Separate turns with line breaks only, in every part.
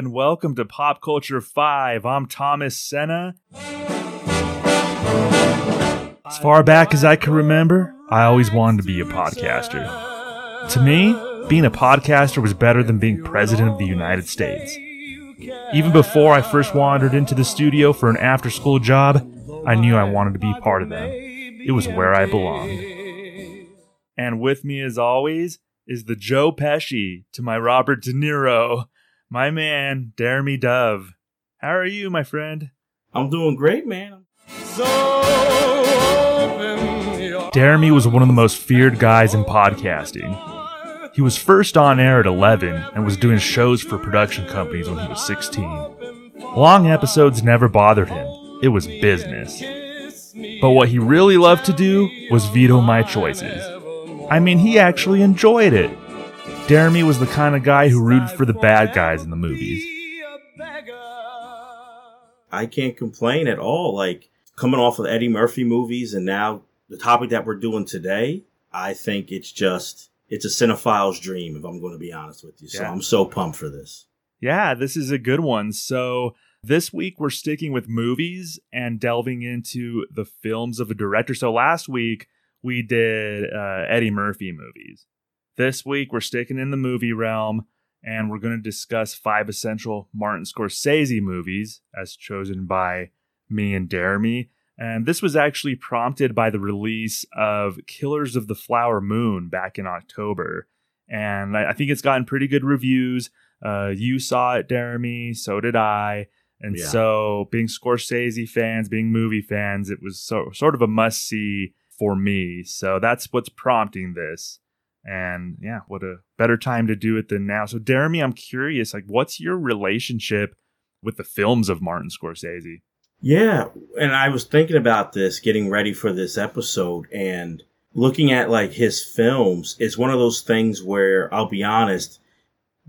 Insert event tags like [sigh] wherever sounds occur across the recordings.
And welcome to Pop Culture 5. I'm Thomas Senna. As far back as I can remember, I always wanted to be a podcaster. To me, being a podcaster was better than being president of the United States. Even before I first wandered into the studio for an after school job, I knew I wanted to be part of them. It was where I belonged. And with me, as always, is the Joe Pesci to my Robert De Niro my man, Jeremy Dove. How are you, my friend?
I'm doing great, man. So
Jeremy was one of the most feared guys in podcasting. He was first on air at 11 and was doing shows for production companies when he was 16. Long episodes never bothered him, it was business. But what he really loved to do was veto my choices. I mean, he actually enjoyed it. Jeremy was the kind of guy who rooted for the bad guys in the movies.
I can't complain at all. Like coming off of Eddie Murphy movies and now the topic that we're doing today, I think it's just it's a cinephile's dream if I'm going to be honest with you. So yeah. I'm so pumped for this.
Yeah, this is a good one. So this week we're sticking with movies and delving into the films of a director. So last week we did uh, Eddie Murphy movies. This week, we're sticking in the movie realm and we're going to discuss five essential Martin Scorsese movies as chosen by me and Jeremy. And this was actually prompted by the release of Killers of the Flower Moon back in October. And I, think it's gotten pretty good reviews. Uh, you saw it, Jeremy. So did I. And yeah. so, being Scorsese fans, being movie fans, it was so, sort of a must see for me. So, that's what's prompting this. And yeah, what a better time to do it than now. So, Jeremy, I'm curious, like, what's your relationship with the films of Martin Scorsese?
Yeah, and I was thinking about this, getting ready for this episode, and looking at like his films is one of those things where I'll be honest,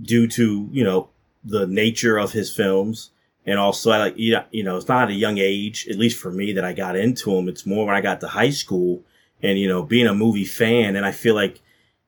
due to you know the nature of his films, and also I like you know it's not at a young age, at least for me, that I got into him. It's more when I got to high school, and you know being a movie fan, and I feel like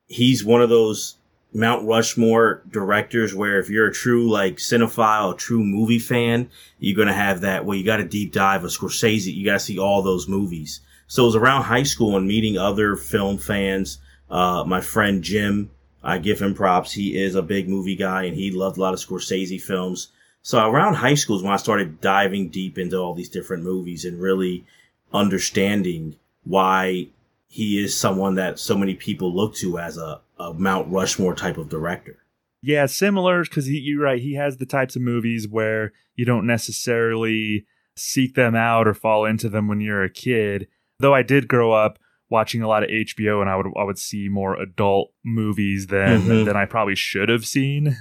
he's one of those Mount Rushmore directors where if you're a true like cinephile, a true movie fan, you're gonna have that. Well, you got a deep dive of Scorsese. You got to see all those movies. So it was around high school and meeting other film fans. Uh, my friend Jim, I give him props. He is a big movie guy and he loved a lot of Scorsese films. So around high school is when I started diving deep into all these different movies and really understanding why he is someone that so many people look to as a, a Mount Rushmore type of director.
Yeah, similar because you're right. He has the types of movies where you don't necessarily seek them out or fall into them when you're a kid. Though I did grow up watching a lot of HBO, and I would I would see more adult movies than mm-hmm. than I probably should have seen.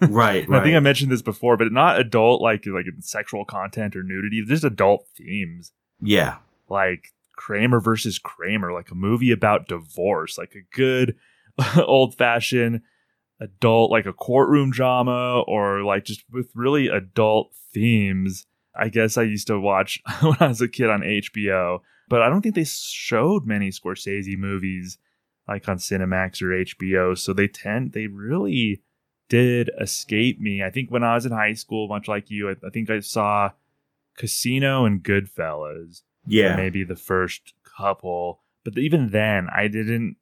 right, [laughs] right.
I think I mentioned this before, but not adult like like sexual content or nudity, just adult themes.
Yeah,
like Kramer versus Kramer, like a movie about divorce, like a good [laughs] old fashioned adult, like a courtroom drama, or like just with really adult themes. I guess I used to watch [laughs] when I was a kid on HBO, but I don't think they showed many Scorsese movies like on Cinemax or HBO. So they tend, they really did escape me. I think when I was in high school, much like you, I, I think I saw Casino and Goodfellas
yeah.
Maybe the first couple. But even then, I didn't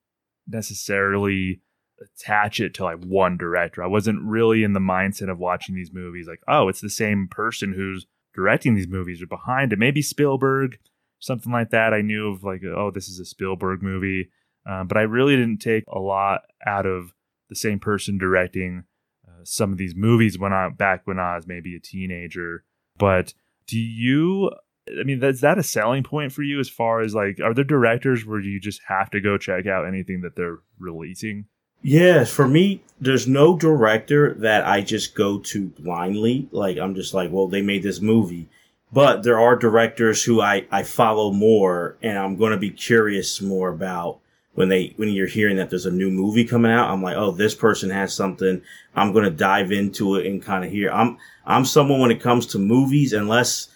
necessarily attach it to like one director. I wasn't really in the mindset of watching these movies like, oh, it's the same person who's directing these movies or behind it. Maybe Spielberg, something like that. I knew of like, oh, this is a Spielberg movie. Um, but I really didn't take a lot out of the same person directing uh, some of these movies when I back when I was maybe a teenager. But do you I mean, is that a selling point for you as far as like, are there directors where you just have to go check out anything that they're releasing?
Yeah, for me, there's no director that I just go to blindly. Like, I'm just like, well, they made this movie. But there are directors who I, I follow more and I'm going to be curious more about when they, when you're hearing that there's a new movie coming out. I'm like, oh, this person has something. I'm going to dive into it and kind of hear. I'm, I'm someone when it comes to movies, unless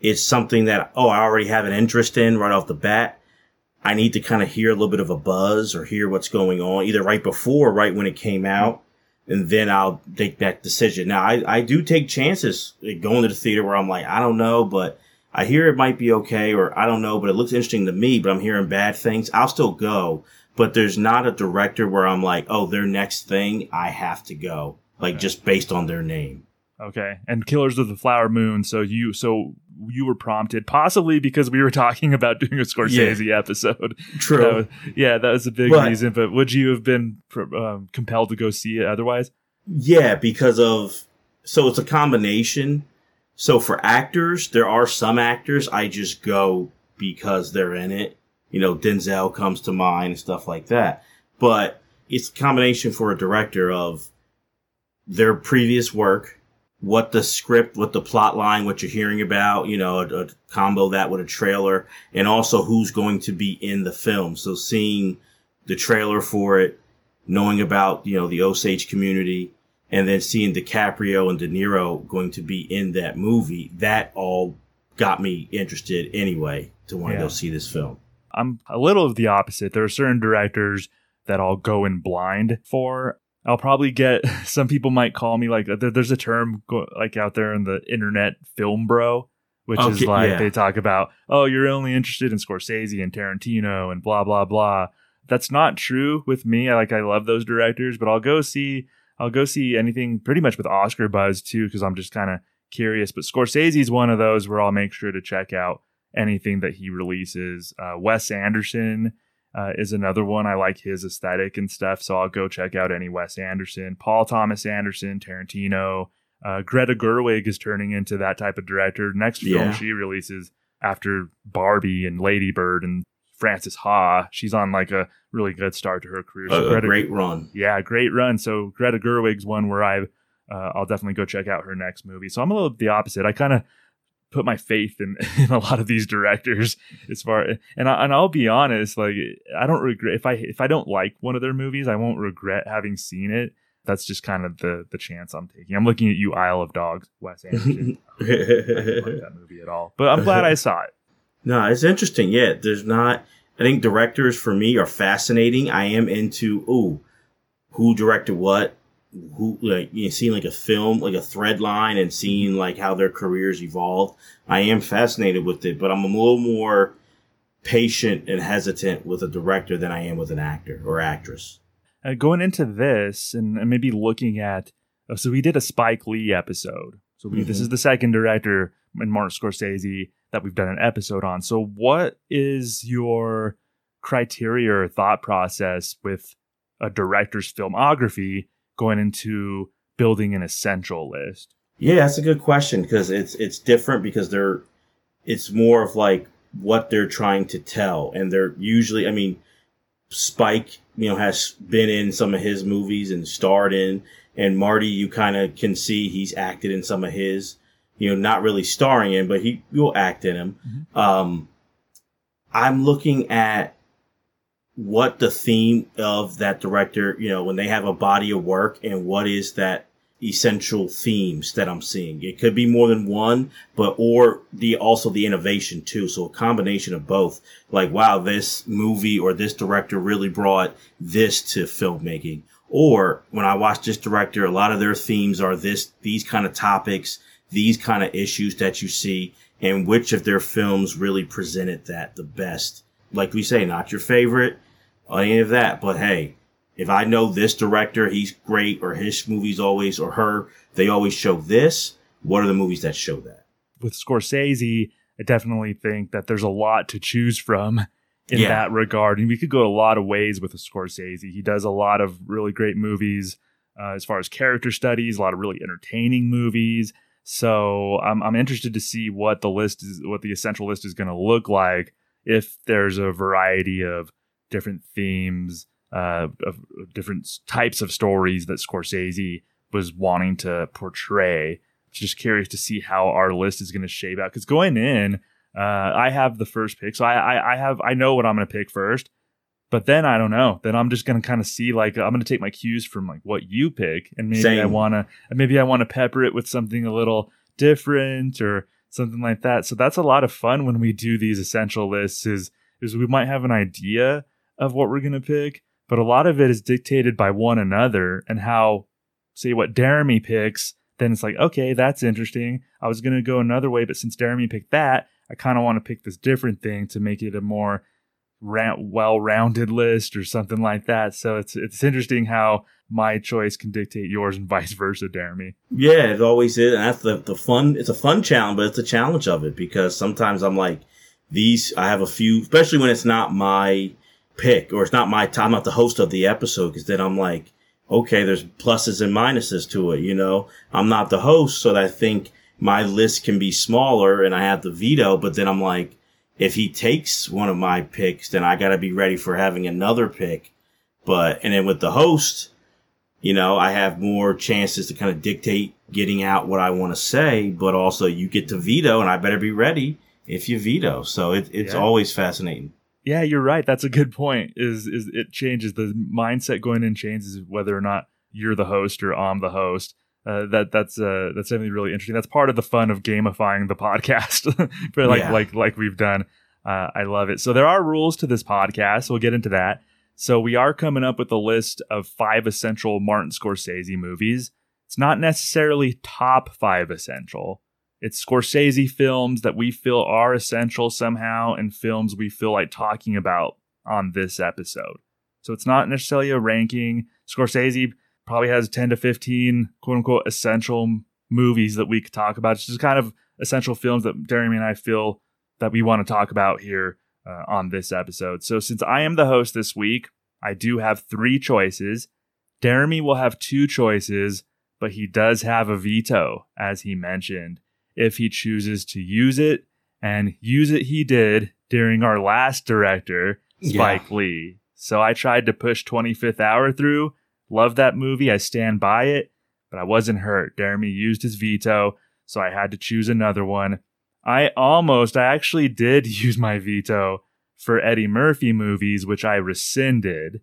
it's something that, oh, I already have an interest in right off the bat. I need to kind of hear a little bit of a buzz or hear what's going on either right before or right when it came out. and then I'll make that decision. Now, I, I do take chances going to the theater where I'm like, I don't know, but I hear it might be okay, or I don't know, but it looks interesting to me, but I'm hearing bad things. I'll still go, but there's not a director where I'm like, oh, their next thing, I have to go, like okay. just based on their name.
Okay. And Killers of the Flower Moon. So you, so you were prompted possibly because we were [laughs] talking about doing a Scorsese yeah. episode.
True.
That was, yeah, that was a big but, reason. But would you have been um, compelled to go see it otherwise?
Yeah, because of so it's a combination. So for actors, there are some actors I just go because they're in it. You know, Denzel comes to mind and stuff like that. But it's a combination for a director of their previous work what the script, what the plot line, what you're hearing about, you know, a, a, combo that with a trailer and also who's going to be in the film. So seeing the trailer for it, knowing about, you know, the Osage community and then seeing DiCaprio and De Niro going to be in that movie, that all got me interested anyway to want yeah. to go see this film.
I'm a little of the opposite. There are certain directors that I'll go in blind for. I'll probably get [laughs] some people might call me like there's a term like out there in the internet film bro which okay, is like yeah. they talk about oh you're only interested in Scorsese and Tarantino and blah blah blah. That's not true with me. I like I love those directors but I'll go see I'll go see anything pretty much with Oscar buzz too because I'm just kind of curious. But Scorsese is one of those where I'll make sure to check out anything that he releases. Uh, Wes Anderson uh, is another one. I like his aesthetic and stuff, so I'll go check out any Wes Anderson, Paul Thomas Anderson, Tarantino. Uh, Greta Gerwig is turning into that type of director. Next film yeah. she releases after Barbie and Lady Bird and Frances Ha, she's on like a really good start to her career.
So a, Greta, a great run.
Yeah, great run. So Greta Gerwig's one where I uh, I'll definitely go check out her next movie. So I'm a little the opposite. I kind of put my faith in, [laughs] in a lot of these directors as far and I, and I'll be honest like I don't regret if I if I don't like one of their movies I won't regret having seen it. That's just kind of the the chance I'm taking. I'm looking at you Isle of Dogs Wes [laughs] Anderson. I don't like that movie at all but I'm glad I saw it. [laughs]
No it's interesting. Yeah there's not I think directors for me are fascinating. I am into ooh who directed what who like you know, seeing like a film like a thread line and seeing like how their careers evolved i am fascinated with it but i'm a little more patient and hesitant with a director than i am with an actor or actress.
Uh, going into this and, maybe looking at uh, so we did a spike lee episode. So we, mm-hmm. this is the second director in martin scorsese that we've done an episode on. So what is your criteria or thought process with a director's filmography going into building an essential list?
Yeah, that's a good question because it's it's different because they're it's more of like what they're trying to tell, and they're usually I mean, Spike you know has been in some of his movies and starred in, and Marty you kind of can see he's acted in some of his, you know, not really starring in, but he will act in them. Mm-hmm. Um, I'm looking at what the theme of that director, you know, when they have a body of work and what is that essential themes that I'm seeing. It could be more than one, but or the also the innovation too. So a combination of both. Like, wow, this movie or this director really brought this to filmmaking. Or when I watch this director, a lot of their themes are this these kind of topics, these kind of issues that you see, and which of their films really presented that the best. Like we say, not your favorite, any of that. But hey, if I know this director, he's great, or his movies always, or her, they always show this. What are the movies that show that?
With Scorsese, I definitely think that there's a lot to choose from in yeah. that regard. And we could go a lot of ways with a Scorsese. He does a lot of really great movies uh, as far as character studies, a lot of really entertaining movies. So I'm, I'm interested to see what the list is, what the essential list is going to look like if there's a variety of different themes, uh, of different types of stories that Scorsese was wanting to portray. Just curious to see how our list is going to shape out. Because going in, uh, I have the first pick, so I, I, I have I know what I'm going to pick first. But then I don't know. Then I'm just gonna kind of see like I'm gonna take my cues from like what you pick, and maybe Same. I wanna maybe I want to pepper it with something a little different or something like that. So that's a lot of fun when we do these essential lists. Is is we might have an idea of what we're going to pick, but a lot of it is dictated by one another and how say what Jeremy picks, then it's like, okay, that's interesting. I was going to go another way, but since Jeremy picked that, I kind of want to pick this different thing to make it a more ra- well-rounded list or something like that. So it's it's interesting how my choice can dictate yours and [laughs] vice versa, Jeremy.
Yeah, it always is, and that's the the fun. It's a fun challenge, but it's a challenge of it because sometimes I'm like, these. I have a few, especially when it's not my pick or it's not my time, I'm not the host of the episode, because then I'm like, okay, there's pluses and minuses to it. You know, I'm not the host, so I think my list can be smaller, and I have the veto. But then I'm like, if he takes one of my picks, then I got to be ready for having another pick. But and then with the host you know, I have more chances to kind of dictate getting out what I want to say, but also you get to veto and I better be ready if you veto. So it, it's yeah. always fascinating.
Yeah, you're right. That's a good point. Is is it changes the mindset going in changes whether or not you're the host or I'm the host. Uh, that that's uh, that's definitely really interesting. That's part of the fun of gamifying the podcast, [laughs] but like yeah. like like we've done. Uh, I love it. So there are rules to this podcast. We'll get into that. So we are coming up with a list of five essential Martin Scorsese movies. It's not necessarily top five essential. It's Scorsese films that we feel are essential somehow and films we feel like talking about on this episode. So it's not necessarily a ranking. Scorsese probably has 10 to 15 quote unquote essential movies that we could talk about. It's just kind of essential films that Jeremy and I feel that we want to talk about here uh, on this episode. So, since I am the host this week, I do have three choices. Jeremy will have two choices, but he does have a veto, as he mentioned, if he chooses to use it. And use it he did during our last director, Spike yeah. Lee. So I tried to push 25th Hour through. Love that movie. I stand by it, but I wasn't hurt. Jeremy used his veto, so I had to choose another one. I almost, I actually did [laughs] use my veto for Eddie Murphy movies, which I rescinded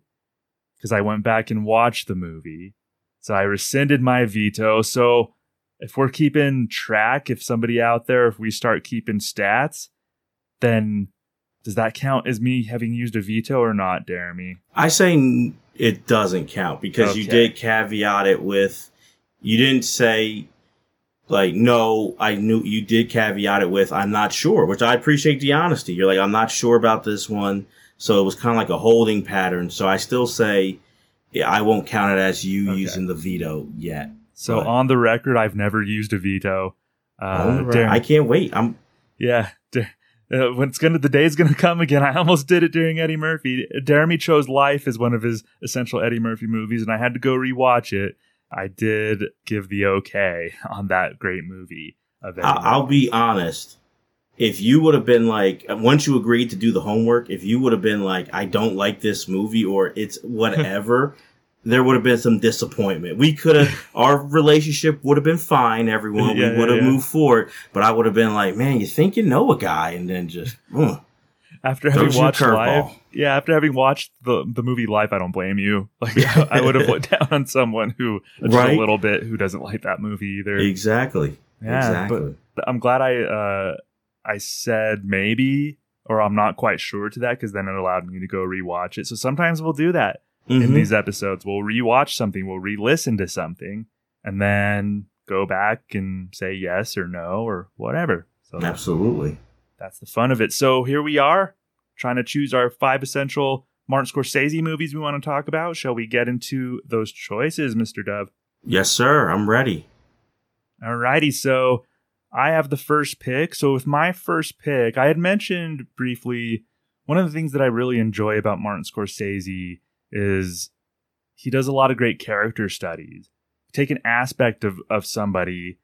because I went back and watched the movie. So I rescinded my veto. So if we're keeping track, if somebody out there, if we start keeping stats, then does that count as me having used a veto or not, Jeremy?
I say it doesn't count because okay. you did caveat it with you didn't say like, no, I knew you did caveat it with, I'm not sure, which I appreciate the honesty. You're like, I'm not sure about this one. So it was kind of like a holding pattern. So I still say, yeah, I won't count it as you okay. using the veto yet.
So but, on the record, I've never used a veto.
Uh, I can't wait. I'm,
yeah. Uh, when it's gonna, the day's gonna [laughs] come again. I almost did it during Eddie Murphy. Jeremy chose Life as one of his essential Eddie Murphy movies, and I had to go rewatch it. I did give the okay on that great movie.
I'll be honest. If you would have been like, once you agreed to do the homework, if you would have been like, I don't like this movie or it's [laughs] whatever, there would have been some disappointment. We could have, [laughs] our relationship would have been fine, everyone. Yeah, we would have yeah. moved forward, but I would have been like, man, you think you know a guy and then just, uh,
after having watched Life, yeah, after having watched the the movie Life, I don't blame you. [laughs] Like I would have put [laughs] down on someone who just right? a little bit who doesn't like that movie either.
Exactly.
Yeah,
exactly.
But I'm glad I uh I said maybe or I'm not quite sure to that because then it allowed me to go rewatch it. So sometimes we'll do that mm-hmm. in these episodes. We'll rewatch something, we'll re-listen to something, and then go back and say yes or no or whatever.
So absolutely
that's the fun of it. So here we are, trying to choose our five essential Martin Scorsese movies we want to talk about. Shall we get into those choices, Mr. Dove?
Yes, sir. I'm ready.
Alrighty, so I have the first pick. So with my first pick, I had mentioned briefly one of the things that I really enjoy about Martin Scorsese is he does a lot of great character studies. Take an aspect of, of somebody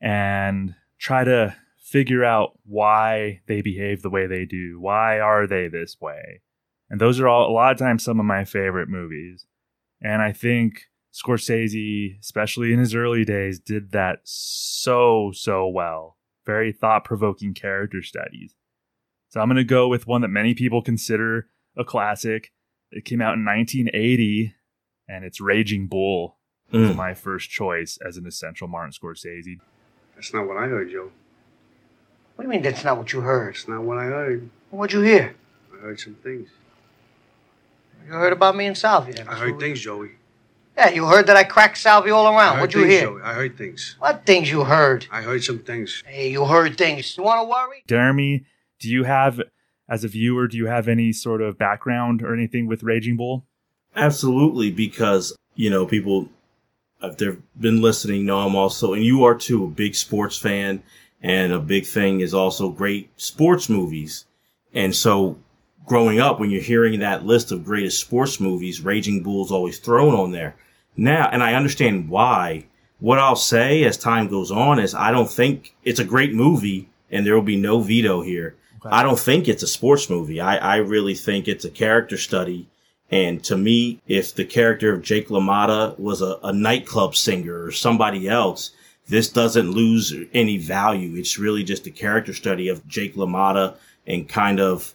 and try to figure out why they behave the way they do. Why are they this way? And those are all a lot of times some of my favorite movies. And I think Scorsese, especially in his early days, did that so, so well. Very thought provoking character studies. So I'm going to go with one that many people consider a classic. It came out in 1980, and it's Raging Bull. Mm. my first choice as an essential Martin Scorsese.
That's not what I heard, Joe.
What do you mean that's not what you heard?
It's not what I heard.
What'd you hear?
I heard some things.
You heard about me and Salvia.
I heard things, Joey.
Yeah, you heard that I cracked Salvi all around. What'd you
things,
hear?
Joey. I heard things.
What things you heard?
I heard some things.
Hey, you heard things. You want to worry?
Jeremy, do you have, as a viewer, do you have any sort of background or anything with Raging Bull?
Absolutely, because you know people, if they've been listening, know I'm also, and you are too, a big sports fan, and a big thing is also great sports movies. And so, growing up, when you're hearing that list of greatest sports movies, Raging Bull's always thrown on there. Now, and I understand why. What I'll say as time goes on is I don't think it's a great movie, and there will be no veto here.
Okay.
I don't think it's a sports movie. I, I really think it's a character study. And to me, if the character of Jake LaMotta was a, a nightclub singer or somebody else, this doesn't lose any value. It's really just a character study of Jake LaMotta and kind of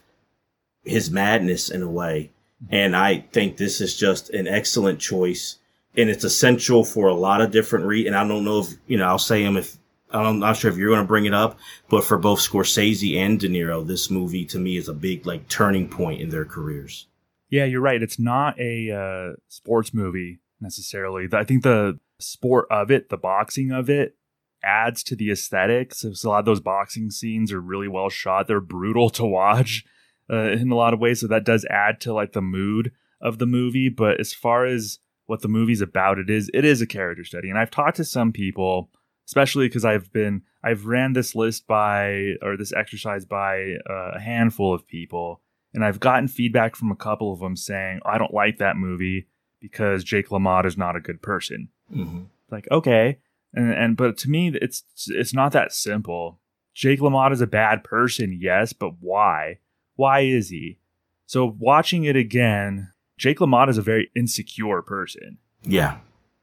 his madness in a way. And I think this is just an excellent choice. And it's essential for a lot of different re, and I don't know if, you know, I'll say them if, I'm not sure if you're going to bring it up, but for both Scorsese and De Niro, this movie to me is a big like turning point in their careers.
Yeah, you're right. It's not a uh, sports movie necessarily. I think the sport of it, the boxing of it, adds to the aesthetics. So a lot of those boxing scenes are really well shot. They're brutal to watch [laughs] uh, in a lot of ways. So that does add to like the mood of the movie. But as far as what the movie's about, it is it is a character study. And I've talked to some people, especially because I've been I've ran this list by or this exercise by uh, a handful of people and I've gotten feedback from a couple of them saying I don't like that movie because Jake LaMotta is not a good person.
Mm-hmm.
Like okay, and and but to me it's it's not that simple. Jake LaMotta is a bad person, yes, but why? Why is he? So watching it again, Jake LaMotta is a very insecure person,
Yeah.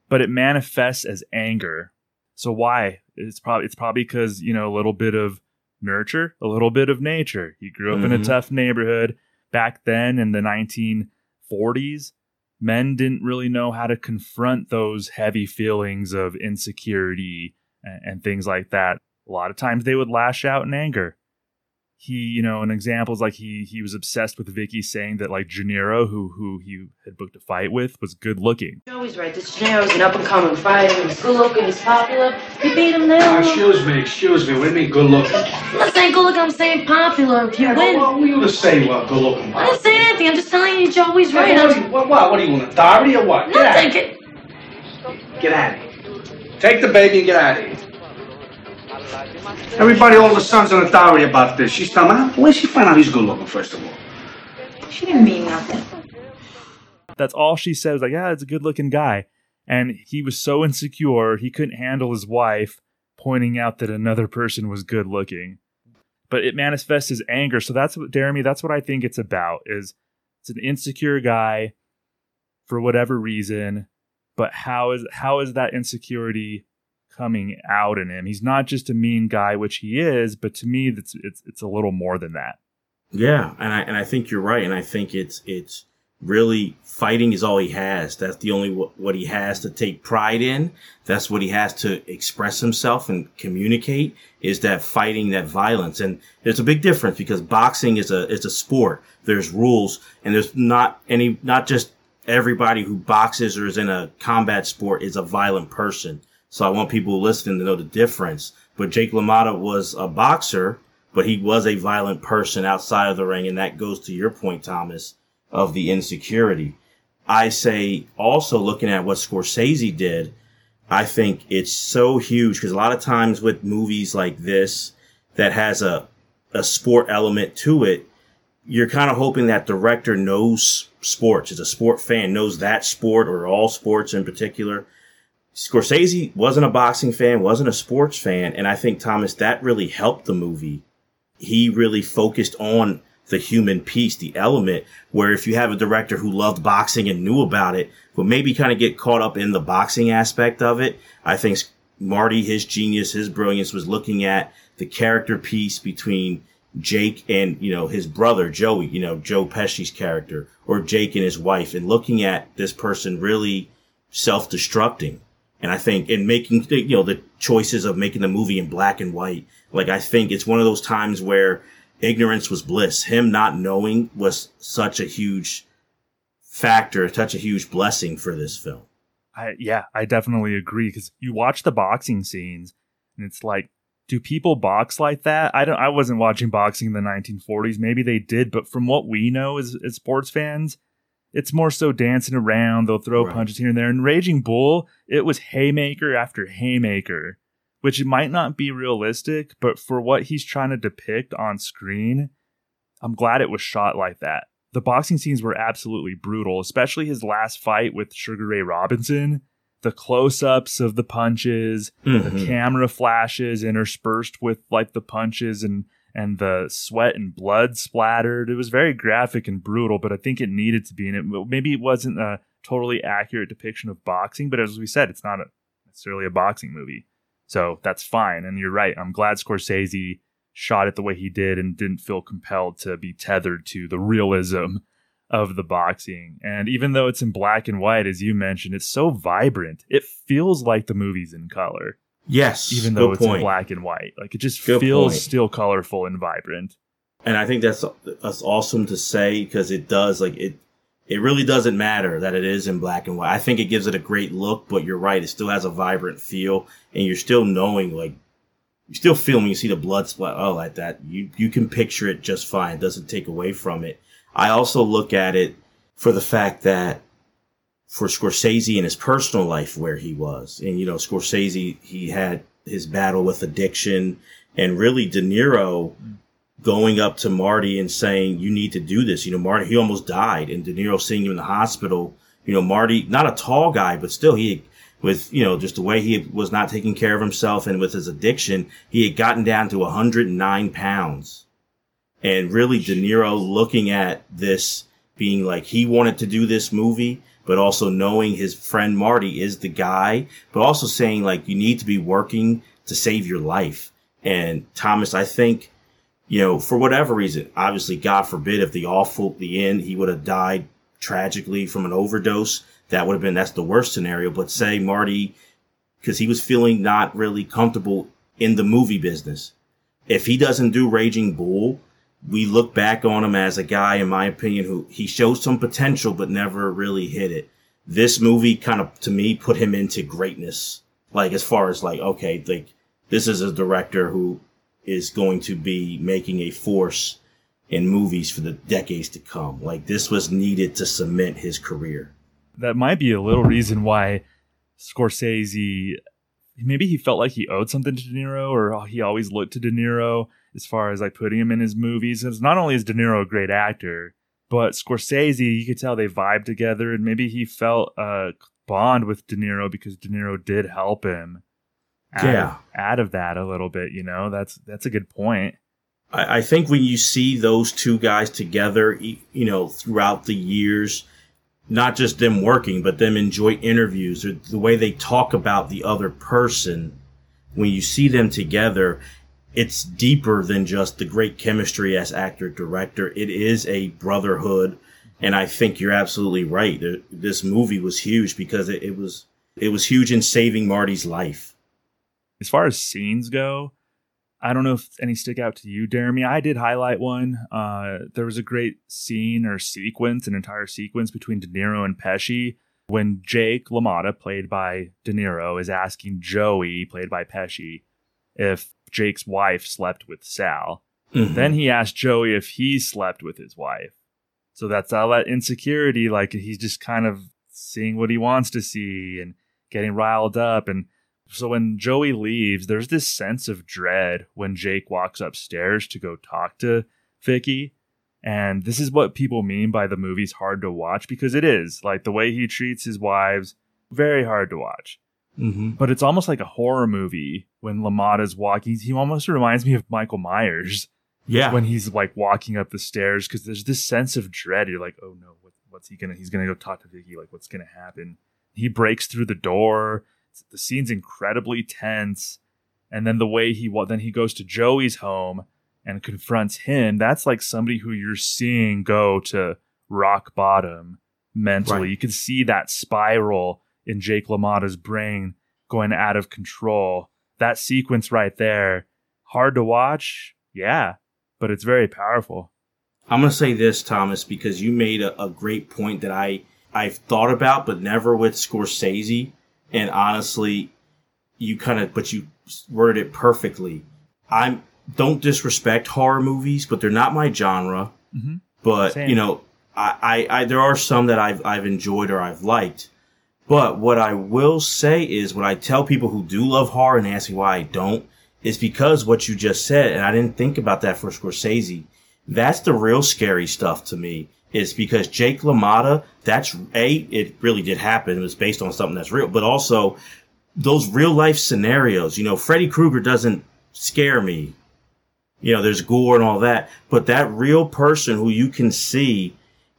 but it manifests as anger. So why? It's probably it's probably because you know a little bit of nurture, a little bit of nature. He grew up in a
Mhm.
tough neighborhood back then in the 1940s. Men didn't really know how to confront those heavy feelings of insecurity and, and things like that. A lot of times they would lash out in anger. He, you know, an example is like he he was obsessed with Vicky saying that like Janiro, who who he had booked a fight with, was good looking.
Always right. This Janiro's an up and coming fighter. He's good looking. He's popular. He beat him now.
Excuse me, excuse me. What do you mean good looking?
I'm not saying good looking. I'm saying popular. If you
Yeah,
win,
what, what were you to say what good looking? Popular?
I didn't say anything. I'm just telling you, Joey's right.
What, are
I'm
you, what, what, what are you, an authority or what?
not
Get out.
thinking.
Get out of here. Take the baby and get out of here. Everybody, all the sons an authority about this. She's telling me, where'd she find out he's good looking, first of all?
She didn't mean nothing.
That's all she said was like, yeah, it's a good looking guy. And he was so insecure, he couldn't handle his wife pointing out that another person was good looking. But it manifests his anger. So that's what, Jeremy, that's what I think it's about is it's an insecure guy for whatever reason. But how is how is that insecurity coming out in him? He's not just a mean guy, which he is, but to me, that's it's it's a little more than that.
Yeah, and I and I think you're right, and I think it's it's really fighting is all he has. That's the only what, what he has to take pride in. That's what he has to express himself and communicate is that fighting, that violence. And there's a big difference because boxing is a it's a sport. There's rules, and there's not any not just everybody who boxes or is in a combat sport is a violent person. So I want people listening to know the difference. But Jake LaMotta was a boxer, but he was a violent person outside of the ring. And that goes to your point, Thomas, of the insecurity. I say also looking at what Scorsese did, I think it's so huge because a lot of times with movies like this that has a, a sport element to it, you're kind of hoping that director knows sports, is a sport fan, knows that sport or all sports in particular. Scorsese wasn't a boxing fan, wasn't a sports fan, and I think Thomas that really helped the movie. He really focused on the human piece, the element, where if you have a director who loved boxing and knew about it, but maybe kind of get caught up in the boxing aspect of it, I think Marty, his genius, his brilliance was looking at the character piece between Jake and, you know, his brother, Joey, you know, Joe Pesci's character, or Jake and his wife, and looking at this person really self-destructing. And I think in making, you know, the choices of making the movie in black and white, like I think it's one of those times where ignorance was bliss. Him not knowing was such a huge factor, such a huge blessing for this film.
I yeah, I definitely agree because you watch the boxing scenes and it's like, do people box like that? I don't. I wasn't watching boxing in the 1940s. Maybe they did, but from what we know as, as sports fans, it's more so dancing around. They'll throw
Right.
punches here and there. And Raging Bull, it was haymaker after haymaker, which might not be realistic, but for what he's trying to depict on screen, I'm glad it was shot like that. The boxing scenes were absolutely brutal, especially his last fight with Sugar Ray Robinson. The close ups of the punches, the
Mhm.
camera flashes interspersed with like the punches and and the sweat and blood splattered. It was very graphic and brutal, but I think it needed to be. And it maybe it wasn't a totally accurate depiction of boxing, but as we said, it's not a, necessarily a boxing movie, so that's fine. And you're right. I'm glad Scorsese shot it the way he did and didn't feel compelled to be tethered to the realism of the boxing. And even though it's in black and white, as you mentioned, it's so vibrant. It feels like the movie's in color
Yes,
even though
good
it's in
point.
black and white. Like it just
Good
feels
point.
still colorful and vibrant.
and I think that's that's awesome to say because it does like it. It really doesn't matter that it is in black and white. I think it gives it a great look, but you're right; it still has a vibrant feel, and you're still knowing like you still feel when you see the blood splat. Oh, like that, you you can picture it just fine. It doesn't take away from it. I also look at it for the fact that for Scorsese in his personal life where he was. And, you know, Scorsese, he had his battle with addiction and really De Niro going up to Marty and saying, you need to do this. You know, Marty, he almost died and De Niro seeing him in the hospital. You know, Marty, not a tall guy, but still he, with, you know, just the way he was not taking care of himself and with his addiction, he had gotten down to 109 pounds. And really De Niro looking at this being like he wanted to do this movie, but also knowing his friend Marty is the guy, but also saying like you need to be working to save your life. And Thomas, I think, you know, for whatever reason, obviously, God forbid if the awful, the end, he would have died tragically from an overdose. That would have been, that's the worst scenario. But say Marty, because he was feeling not really comfortable in the movie business. If he doesn't do Raging Bull, we look back on him as a guy, in my opinion, who he showed some potential but never really hit it. This movie kind of, to me, put him into greatness. Like, as far as like, okay, like, this is a director who is going to be making a force in movies for the decades to come. Like, this was needed to cement his career.
That might be a little reason why Scorsese maybe he felt like he owed something to De Niro or he always looked to De Niro as far as like putting him in his movies. Because not only is De Niro a great actor, but Scorsese, you could tell they vibe together and maybe he felt a bond with De Niro because De Niro did help him. Out
Yeah.
Of, out of that a little bit, you know, that's that's a good point.
I, I think when you see those two guys together, you know, throughout the years, not just them working, but them enjoy interviews or the way they talk about the other person, when you see them together, it's deeper than just the great chemistry as actor director. It is a brotherhood. And I think you're absolutely right. This movie was huge because it, it was, it was huge in saving Marty's life.
as far as scenes go, I don't know if any stick out to you, Jeremy. I did highlight one. Uh, there was a great scene or sequence, an entire sequence between De Niro and Pesci when Jake LaMotta, played by De Niro, is asking Joey, played by Pesci, if Jake's wife slept with Sal.
Mhm.
Then he asked Joey if he slept with his wife. So that's all that insecurity. Like he's just kind of seeing what he wants to see and getting riled up. And so when Joey leaves, there's this sense of dread when Jake walks upstairs to go talk to Vicky. And this is what people mean by the movie's hard to watch because it is. Like the way he treats his wives, very hard to watch
Mhm.
but it's almost like a horror movie when LaMotta's walking. He almost reminds me of Michael Myers
Yeah.
when he's like walking up the stairs because there's this sense of dread. You're like, oh no, what, what's he gonna? He's gonna go talk to Vicky. Like, what's gonna happen? He breaks through the door. The scene's incredibly tense, and then the way he wa- then he goes to Joey's home and confronts him. That's like somebody who you're seeing go to rock bottom mentally.
Right.
You can see that spiral in Jake LaMotta's brain going out of control. That sequence right there, hard to watch, yeah, but it's very powerful.
I'm going to say this, Thomas, because you made a, a great point that I, I've thought about, but never with Scorsese. And honestly, you kind of, but you worded it perfectly. I'm don't disrespect horror movies, but they're not my genre.
Mhm.
But
Same.
you know, I, I, I there are some that I've I've enjoyed or I've liked. But what I will say is, what I tell people who do love horror and ask me why I don't, is because what you just said, and I didn't think about that for Scorsese. That's the real scary stuff to me. Is because Jake LaMotta, that's a, it really did happen. It was based on something that's real, but also those real life scenarios. You know, Freddy Krueger doesn't scare me. You know, there's gore and all that, but that real person who you can see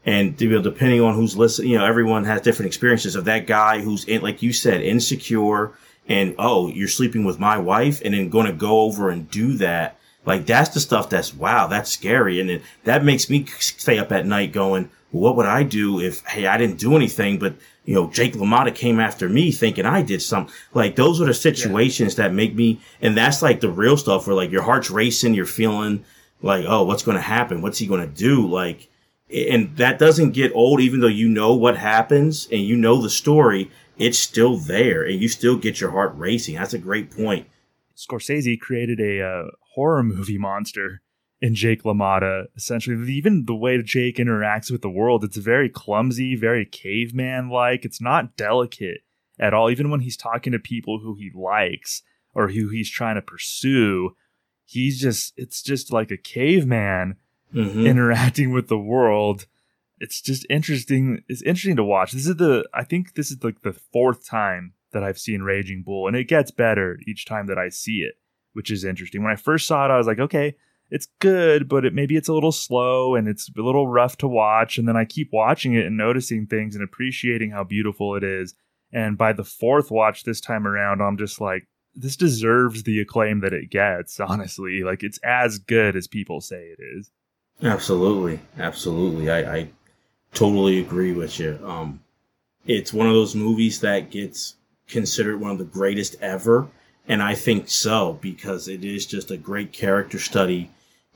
and you know, depending on who's listening, you know, everyone has different experiences of that guy who's in, like you said, insecure and, oh, you're sleeping with my wife and then going to go over and do that. Like that's the stuff that's, wow, that's scary. And then that makes me stay up at night going, well, what would I do if, hey, I didn't do anything, but you know, Jake LaMotta came after me thinking I did something. Like those are the situations that make me, and that's like the real stuff where like your heart's racing, you're feeling like, oh, what's going to happen? What's he going to do? Like, and that doesn't get old, even though you know what happens and you know the story. It's still there, and you still get your heart racing. That's a great point.
Scorsese created a uh, horror movie monster in Jake LaMotta. Essentially, even the way Jake interacts with the world, it's very clumsy, very caveman like. It's not delicate at all. Even when he's talking to people who he likes or who he's trying to pursue, he's just, it's just like a caveman
hmm
interacting with the world. It's just interesting. It's interesting to watch. This is the I think this is like the fourth time that I've seen Raging Bull, and it gets better each time that I see it, which is interesting. When I first saw it, I was like, okay, it's good, but it maybe it's a little slow and it's a little rough to watch. And then I keep watching it and noticing things and appreciating how beautiful it is. And by the fourth watch this time around, I'm just like, this deserves the acclaim that it gets. [laughs] Honestly, like it's as good as people say it is.
Absolutely, absolutely. I, I totally agree with you. Um, it's one of those movies that gets considered one of the greatest ever, and I think so because it is just a great character study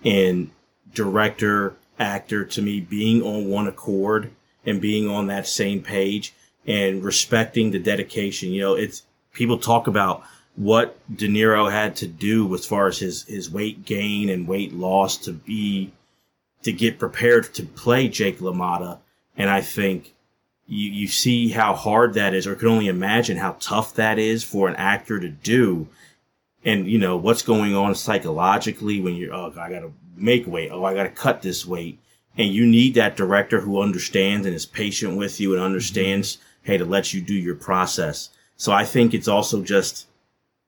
in director, actor to me being on one accord and being on that same page and respecting the dedication. You know, it's people talk about what De Niro had to do as far as his his weight gain and weight loss to be to get prepared to play Jake LaMotta. And I think you, you see how hard that is, or can only imagine how tough that is for an actor to do. And, you know, what's going on psychologically when you're, oh, I got to make weight. Oh, I got to cut this weight. And you need that director who understands and is patient with you and understands, hey, to let you do your process. So I think it's also just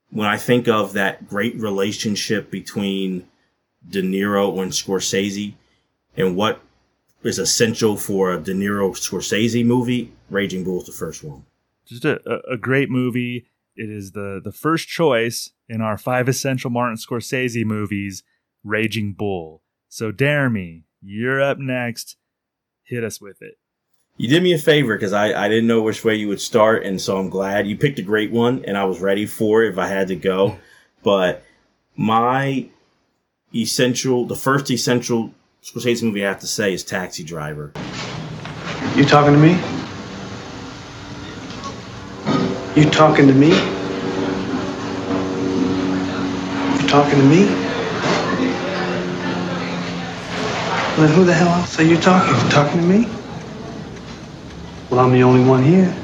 when I think of that great relationship between De Niro and Scorsese, and what is essential for a De Niro Scorsese movie, Raging Bull is the first one.
just a, a, great movie. It is the the first choice in our five essential Martin Scorsese movies, Raging Bull. So dare me, you're up next. Hit us with it.
You did me a favor because I, I didn't know which way you would start, and so I'm glad you picked a great one, and I was ready for it if I had to go. [laughs] But my essential, the first essential Scorsese movie I have to say is Taxi Driver.
You talking to me? You talking to me? You talking to me? Well, then who the hell else are you talking? You talking to me? Well, I'm the only one here.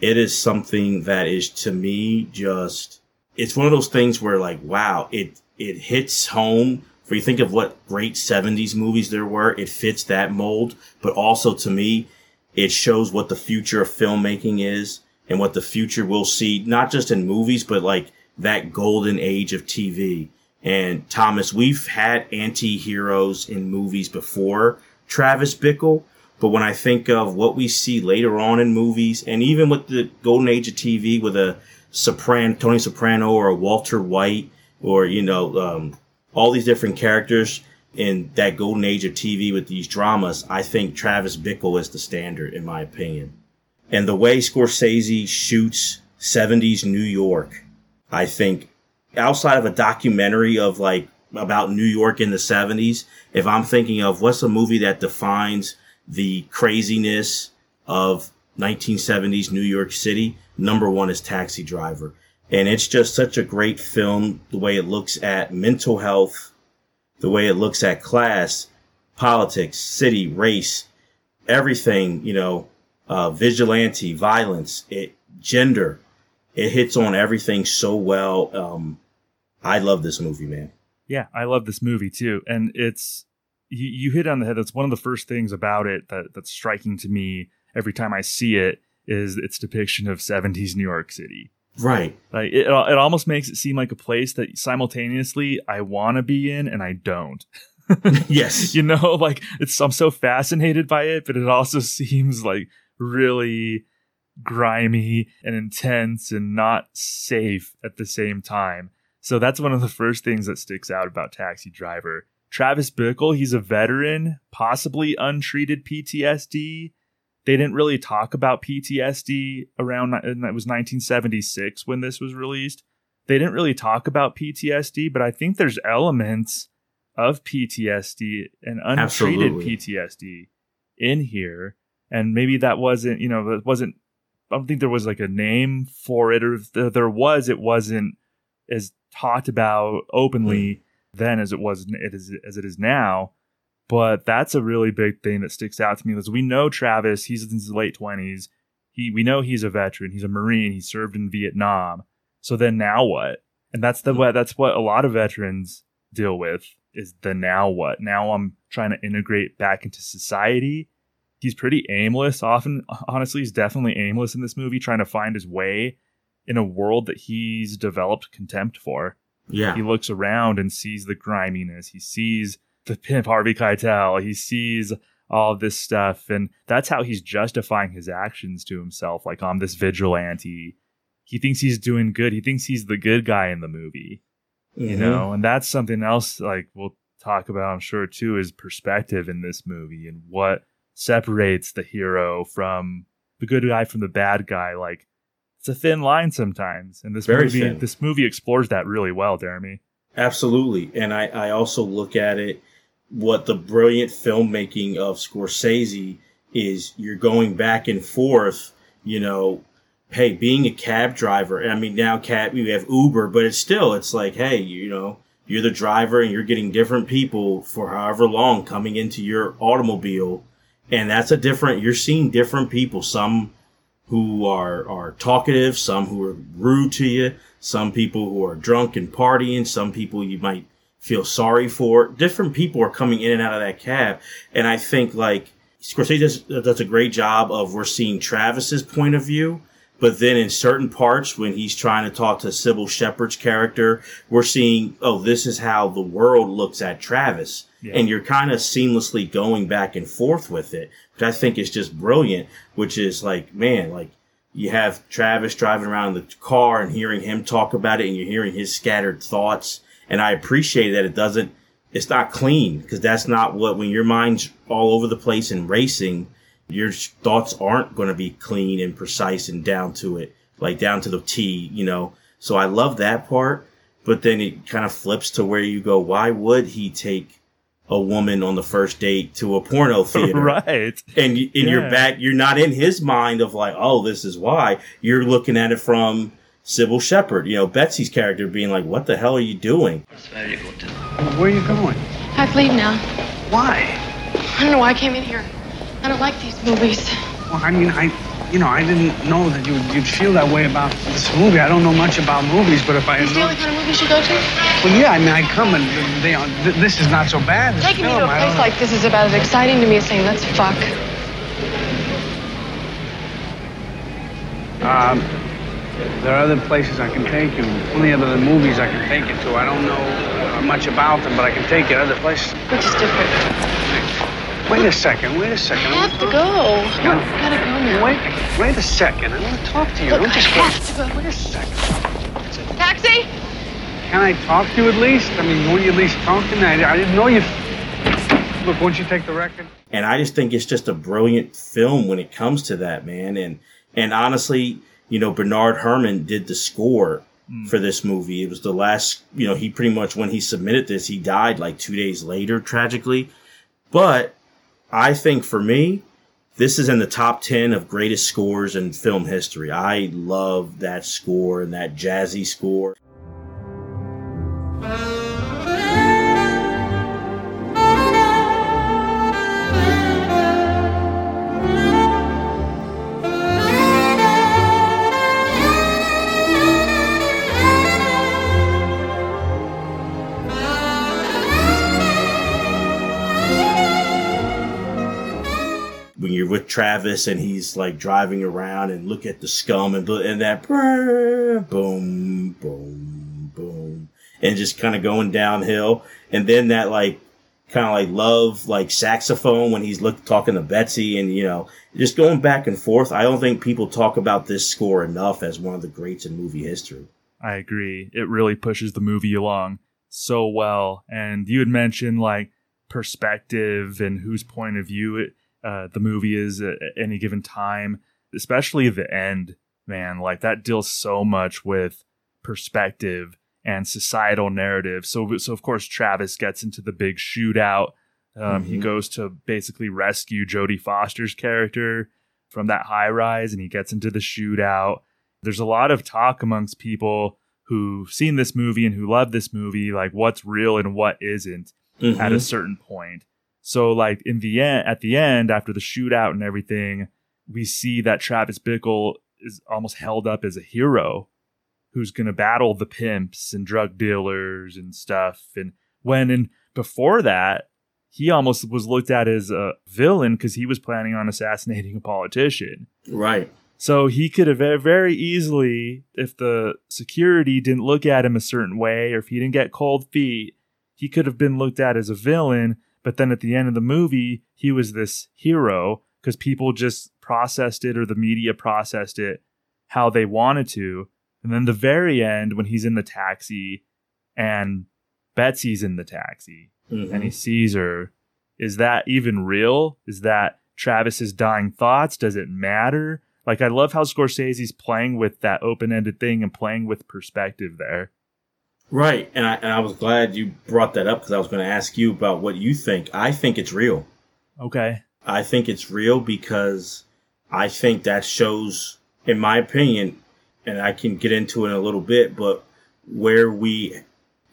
it is something that is to me just it's one of those things where like wow it it hits home for you think of what great 70s movies there were it fits that mold but also to me it shows what the future of filmmaking is and what the future will see not just in movies but like that golden age of TV and Thomas we've had anti-heroes in movies before Travis Bickle but when I think of what we see later on in movies, and even with the golden age of TV, with a Sopran, Tony Soprano or a Walter White, or you know, um, all these different characters in that golden age of TV with these dramas, I think Travis Bickle is the standard, in my opinion. And the way Scorsese shoots 70s New York, I think outside of a documentary of like about New York in the 70s, if I'm thinking of what's a movie that defines the craziness of 1970s New York City. Number one is Taxi Driver. And it's just such a great film, the way it looks at mental health, the way it looks at class, politics, city, race, everything, you know, uh, vigilante, violence, it, gender. It hits on everything so well. Um, I love this movie, man.
Yeah, I love this movie too. And it's, you, you hit on the head. That's one of the first things about it that, that's striking to me every time I see it is its depiction of 70s New York City.
Right.
Like it, it almost makes it seem like a place that simultaneously I want to be in and I don't. [laughs] [laughs]
yes.
you know, [laughs] like it's I'm so fascinated by it, but it also seems like really grimy and intense and not safe at the same time. So that's one of the first things that sticks out about Taxi Driver. Travis Bickle, he's a veteran, possibly untreated PTSD they didn't really talk about PTSD around it was 1976 when this was released. They didn't really talk about PTSD, but I think there's elements of PTSD and untreated Absolutely. PTSD in here. And maybe that wasn't, you know, it wasn't I don't think there was like a name for it or if there was it wasn't as talked about openly mm. then as it was it is as it is now but that's a really big thing that sticks out to me because we know Travis, he's in his late 20s. He we know he's a veteran, he's a Marine, he served in Vietnam. So then now what? And that's the what that's what a lot of veterans deal with is the now what? Now I'm trying to integrate back into society. He's pretty aimless. Often honestly, he's definitely aimless in this movie, trying to find his way in a world that he's developed contempt for.
Yeah.
He looks around and sees the griminess. He sees the pimp Harvey Keitel. He sees all this stuff, and that's how he's justifying his actions to himself. Like I'm this vigilante. He thinks he's doing good. He thinks he's the good guy in the movie. Mm-hmm. You know, and that's something else. Like we'll talk about, I'm sure too, is perspective in this movie and what separates the hero from the good guy from the bad guy. Like it's a thin line sometimes, and this Very movie thin. this movie explores that really well, Jeremy.
Absolutely, and I I also look at it what the brilliant filmmaking of Scorsese is you're going back and forth, you know, hey, being a cab driver, I mean, now cab, we have Uber, but it's still, it's like, hey, you know, you're the driver and you're getting different people for however long coming into your automobile. And that's a different, you're seeing different people, some who are, are talkative, some who are rude to you, some people who are drunk and partying, some people you might feel sorry for. Different people are coming in and out of that cab. And I think like Scorsese does, does a great job of we're seeing Travis's point of view. But then in certain parts, when he's trying to talk to Cybill Shepherd's character, we're seeing, oh, this is how the world looks at Travis. Yeah. And you're kind of seamlessly going back and forth with it, which I think is just brilliant, which is like, man, like you have Travis driving around the car and hearing him talk about it and you're hearing his scattered thoughts and I appreciate that it doesn't, it's not clean because that's not what, when your mind's all over the place and racing, your thoughts aren't going to be clean and precise and down to it, like down to the T, you know? So I love that part. But then it kind of flips to where you go, why would he take a woman on the first date to a porno [laughs] theater.
right.
And in yeah. your back, you're not in his mind of like, oh, this is why. You're looking at it from Cybill Shepherd, you know, Betsy's character being like, what the hell are you doing?
Where are you going?
I have leave now.
Why?
I don't know why I came in here. I don't like these movies.
Well, I mean, I, you know, I didn't know that you'd, you'd feel that way about this movie. I don't know much about movies, but if I...
Is the only kind of movies you go to?
Well, yeah, I mean, I come and they, th- this is not so bad.
Taking film, me to a place like this is about as exciting to me as saying, let's fuck.
Um, there are other places I can take you, Only of other movies I can take you to. I don't know uh, much about them, but I can take you other places.
Which is different.
Wait a second, wait a second.
I have to go. No. I gotta go now.
Wait, wait a second. I want to talk to you.
Look,
don't just
I have to go. Wait a second. Taxi?
Can I talk to you at least? I mean, won't you at least talk to me? I, I didn't know you... Look, won't you take the record?
And I just think it's just a brilliant film when it comes to that, man. And and honestly, you know, Bernard Herrmann did the score mm. for this movie. It was the last, you know, he pretty much, when he submitted this, he died like two days later, tragically. But I think for me, this is in the top 10 of greatest scores in film history. I love that score and that jazzy score. You're with Travis and he's like driving around and look at the scum and and that boom boom boom and just kind of going downhill and then that like kind of like love like saxophone when he's look talking to Betsy and you know just going back and forth. I don't think people talk about this score enough as one of the greats in movie history.
I agree. It really pushes the movie along so well. And you had mentioned like perspective and whose point of view it uh, the movie is at any given time, especially the end, man. Like that deals so much with perspective and societal narrative. So, so of course, Travis gets into the big shootout. Um, He
Mhm.
goes to basically rescue Jodie Foster's character from that high rise, and he gets into the shootout. There's a lot of talk amongst people who've seen this movie and who love this movie, like what's real and what isn't at a
Mhm.
certain point. So like in the end, at the end, after the shootout and everything, we see that Travis Bickle is almost held up as a hero who's going to battle the pimps and drug dealers and stuff. And when and before that, he almost was looked at as a villain because he was planning on assassinating a politician.
Right.
So he could have very easily, if the security didn't look at him a certain way, or if he didn't get cold feet, he could have been looked at as a villain. But then at the end of the movie, he was this hero because people just processed it or the media processed it how they wanted to. And then the very end, when he's in the taxi and Betsy's in the taxi,
Mhm.
and he sees her. Is that even real? Is that Travis's dying thoughts? Does it matter? Like, I love how Scorsese's playing with that open ended thing and playing with perspective there.
Right, and I, and I was glad you brought that up because I was going to ask you about what you think. I think it's real.
Okay.
I think it's real because I think that shows, in my opinion, and I can get into it in a little bit, but where we,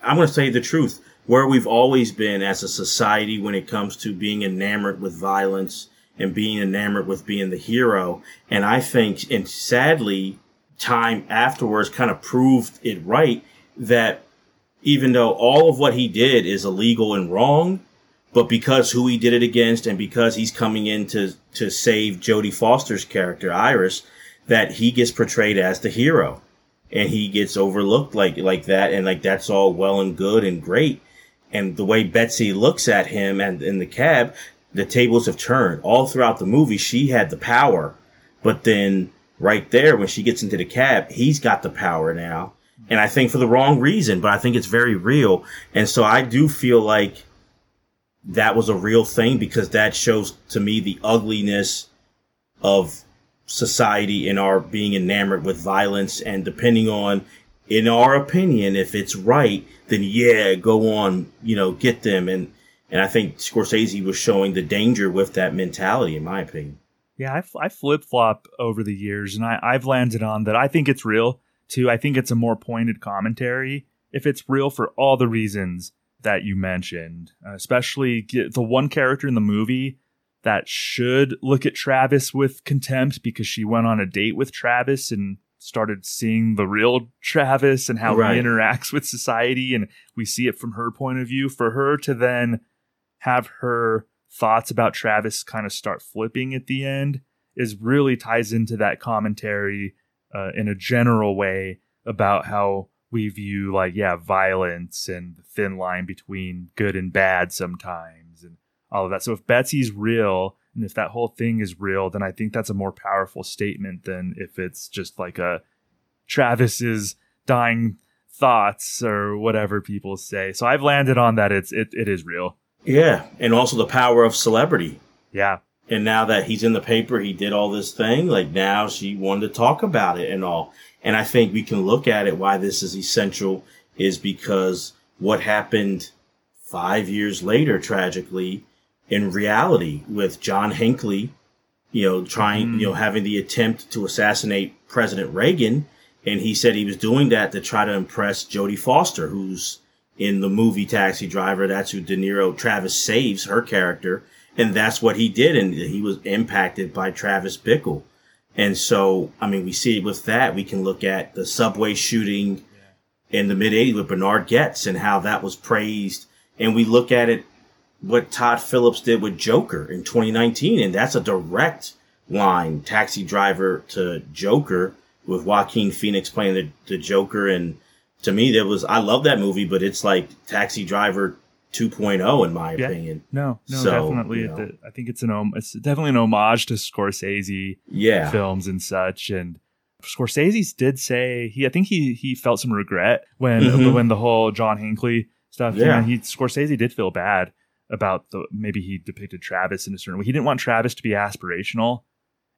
I'm going to say the truth, where we've always been as a society when it comes to being enamored with violence and being enamored with being the hero. And I think, and sadly, time afterwards kind of proved it right that even though all of what he did is illegal and wrong, but because who he did it against and because he's coming in to, to save Jodie Foster's character, Iris, that he gets portrayed as the hero and he gets overlooked like, like that. And like, that's all well and good and great. And the way Betsy looks at him and in the cab, the tables have turned all throughout the movie. She had the power, but then right there, when she gets into the cab, he's got the power now. And I think for the wrong reason, but I think it's very real. And so I do feel like that was a real thing because that shows to me the ugliness of society in our being enamored with violence and depending on in our opinion if it's right then yeah go on you know get them and and I think Scorsese was showing the danger with that mentality in my opinion
Yeah, I flip flop over the years, and I, I've landed on that. I think it's real too. I think it's a more pointed commentary if it's real for all the reasons that you mentioned, uh, especially the one character in the movie that should look at Travis with contempt because she went on a date with Travis and started seeing the real Travis and how
Right.
he interacts with society, and we see it from her point of view. For her to then have her thoughts about Travis kind of start flipping at the end is really ties into that commentary uh, in a general way about how we view like yeah violence and the thin line between good and bad sometimes and all of that. So if Betsy's real and if that whole thing is real, then I think that's a more powerful statement than if it's just like a Travis's dying thoughts or whatever people say. So I've landed on that it's it, it is real.
yeah and also the power of celebrity
Yeah.
And now that he's in the paper, he did all this thing. Like now she wanted to talk about it and all. And I think we can look at it why this is essential is because what happened five years later, tragically, in reality with John Hinckley you know, trying, you know, mm. having the attempt to assassinate President Reagan. And he said he was doing that to try to impress Jodie Foster, who's in the movie Taxi Driver. That's who De Niro, Travis saves her character. And that's what he did. And he was impacted by Travis Bickle. And so, I mean, we see it with that. We can look at the subway shooting in the mid 80s with Bernhard Goetz and how that was praised. And we look at it, what Todd Phillips did with Joker in 2019. And that's a direct line, taxi driver to Joker with Joaquin Phoenix playing the, the Joker. And to me, there was, I love that movie, but it's like taxi driver 2.0 in my
Yeah.
opinion.
No, no,
So,
definitely.
you know.
The- I think it's an it's definitely an homage to Scorsese
Yeah.
films and such. And Scorsese did say he, I think he he felt some regret when
Mhm.
when the whole John Hinckley stuff.
Yeah.
He Scorsese did feel bad about the maybe he depicted Travis in a certain way. He didn't want Travis to be aspirational,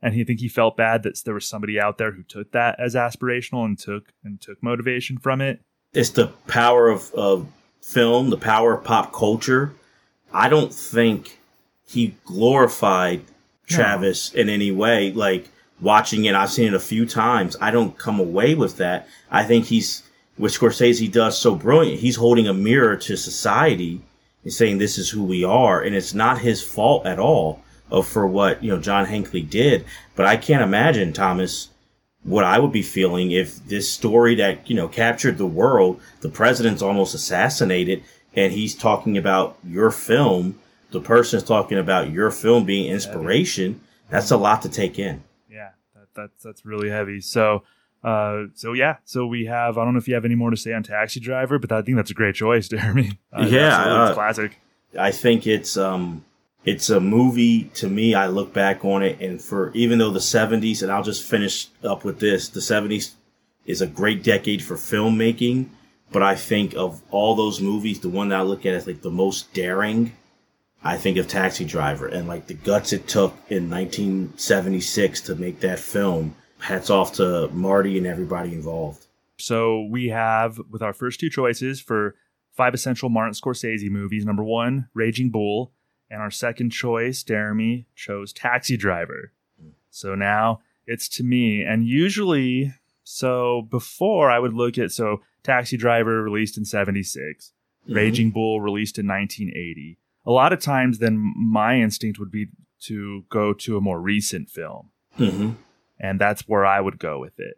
and he I think he felt bad that there was somebody out there who took that as aspirational and took and took motivation from it.
it's the power of, of film, the power of pop culture. I don't think he glorified Travis in any way. Like watching it, I've seen it a few times. I don't come away with that. I think he's, what Scorsese does so brilliant, he's holding a mirror to society and saying this is who we are. And it's not his fault at all for what, you know, John Hinckley did. But I can't imagine, Thomas, what I would be feeling if this story that, you know, captured the world, the president's almost assassinated and he's talking about your film, the person's talking about your film being inspiration. That's a lot to take in.
Yeah, that, that's that's really heavy. So, uh, so yeah, so we have. I don't know if you have any more to say on Taxi Driver, but I think that's a great choice, [laughs] Jeremy. Uh,
Yeah, uh,
classic.
I think it's um it's a movie to me I look back on it and for even though the 70s and I'll just finish up with this the 70s is a great decade for filmmaking but I think of all those movies the one that I look at as like the most daring I think of Taxi Driver and like the guts it took in 1976 to make that film hats off to Marty and everybody involved
So we have with our first two choices for five essential Martin Scorsese movies. Number one, Raging Bull, and our second choice, Jeremy chose Taxi Driver. So now it's to me, and usually, so before I would look at so Taxi Driver released in '76, Raging Bull released in 1980. A lot of times, then my instinct would be to go to a more recent film
hmm
and that's where I would go with it.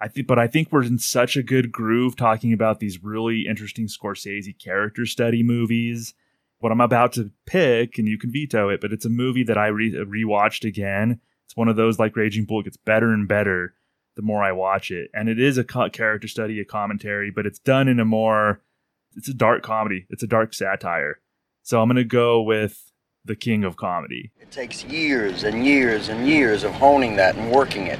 I think, but I think we're in such a good groove talking about these really interesting Scorsese character study movies. What I'm about to pick, and you can veto it, but it's a movie that I re- rewatched again. It's one of those like Raging Bull gets better and better the more I watch it, and it is a co- character study, a commentary, but it's done in a more, it's a dark comedy, it's a dark satire. So I'm gonna go with the king of comedy.
It takes years and years and years of honing that and working it.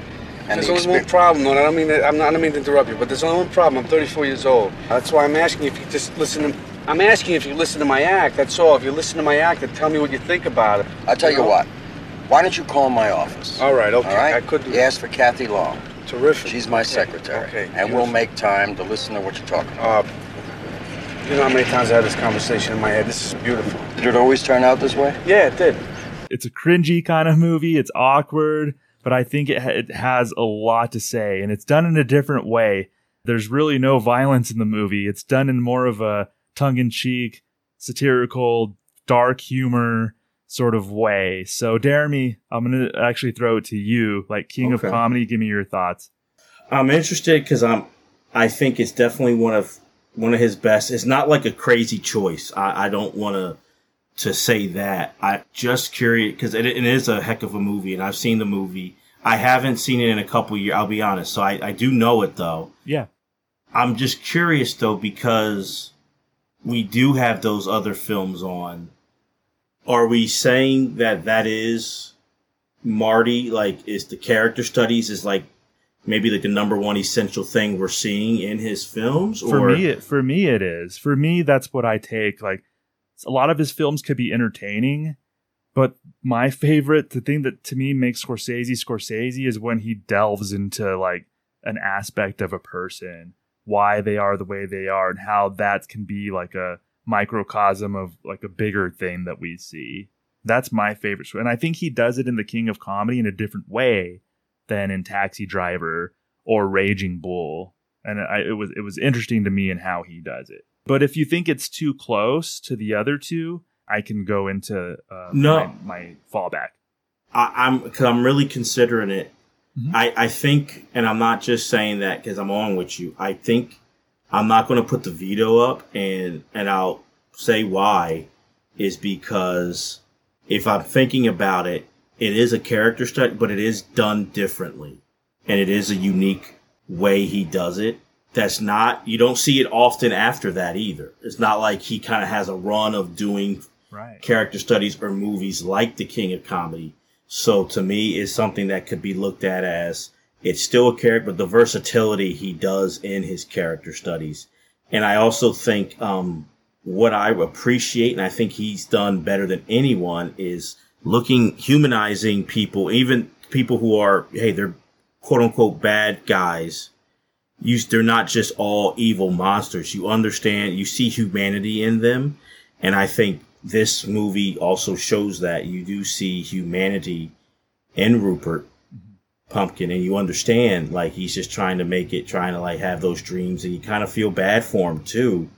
And
There's
the
only one problem, though. I don't mean to, I'm not, I don't mean to interrupt you, but there's only one problem. I'm 34 years old. That's why I'm asking if you just listen to. I'm asking if you listen to my act. That's all. If you listen to my act, then tell me what you think about it.
I'll tell you
know?
what. Why don't you call my office?
All right. Okay.
All right.
I could do
You ask for Kathy Long.
Terrific.
She's my
Okay,
secretary.
Okay.
And we'll make time to listen to what you're talking about.
Uh, you know how many times I had this conversation in my head. This is beautiful.
Did it always turn out this way?
Yeah, it did.
it's a cringy kind of movie. It's awkward, but I think it, ha- it has a lot to say, and it's done in a different way. There's really no violence in the movie. It's done in more of a tongue-in-cheek, satirical, dark humor sort of way. So, Jeremy, I'm gonna actually throw it to you, like king
Okay.
of comedy. Give me your thoughts.
I'm interested because I'm. I think it's definitely one of one of his best. It's not like a crazy choice. I, I don't want to to say that. I just curious because it, it is a heck of a movie, and I've seen the movie. I haven't seen it in a couple years. I'll be honest. So I, I do know it though.
Yeah,
I'm just curious though because we do have those other films on. Are we saying that that is Marty? Like, is the character studies is like maybe like the number one essential thing we're seeing in his films?
for me, it, for me, it is. For me, that's what I take. Like a lot of his films could be entertaining, but my [laughs] favorite, the thing that to me makes Scorsese Scorsese is when he delves into like an aspect of a person, why they are the way they are, and how that can be like a microcosm of like a bigger thing that we see. That's my favorite. And I think he does it in The King of Comedy in a different way than in Taxi Driver or Raging Bull. And I, it was it was interesting to me in how he does it. But if you think it's too close to the other two, I can go into uh,
No.
my, my fallback.
I, I'm because I'm really considering it.
Mhm.
I, I think, and I'm not just saying that because I'm on with you. I think I'm not going to put the veto up, and and I'll say why is because if I'm thinking about it, it is a character study, but it is done differently, and it is a unique way he does it. That's not you don't see it often after that either. It's not like he kind of has a run of doing
Right.
character studies or movies like The King of Comedy. So to me, is something that could be looked at as it's still a character, but the versatility he does in his character studies. And I also think um, what I appreciate, and I think he's done better than anyone, is looking humanizing people, even people who are hey, they're quote unquote bad guys. You, they're not just all evil monsters. You understand, you see humanity in them. And I think this movie also shows that you do see humanity in Rupert Pupkin and you understand like he's just trying to make it, trying to like have those dreams and you kind of feel bad for him too,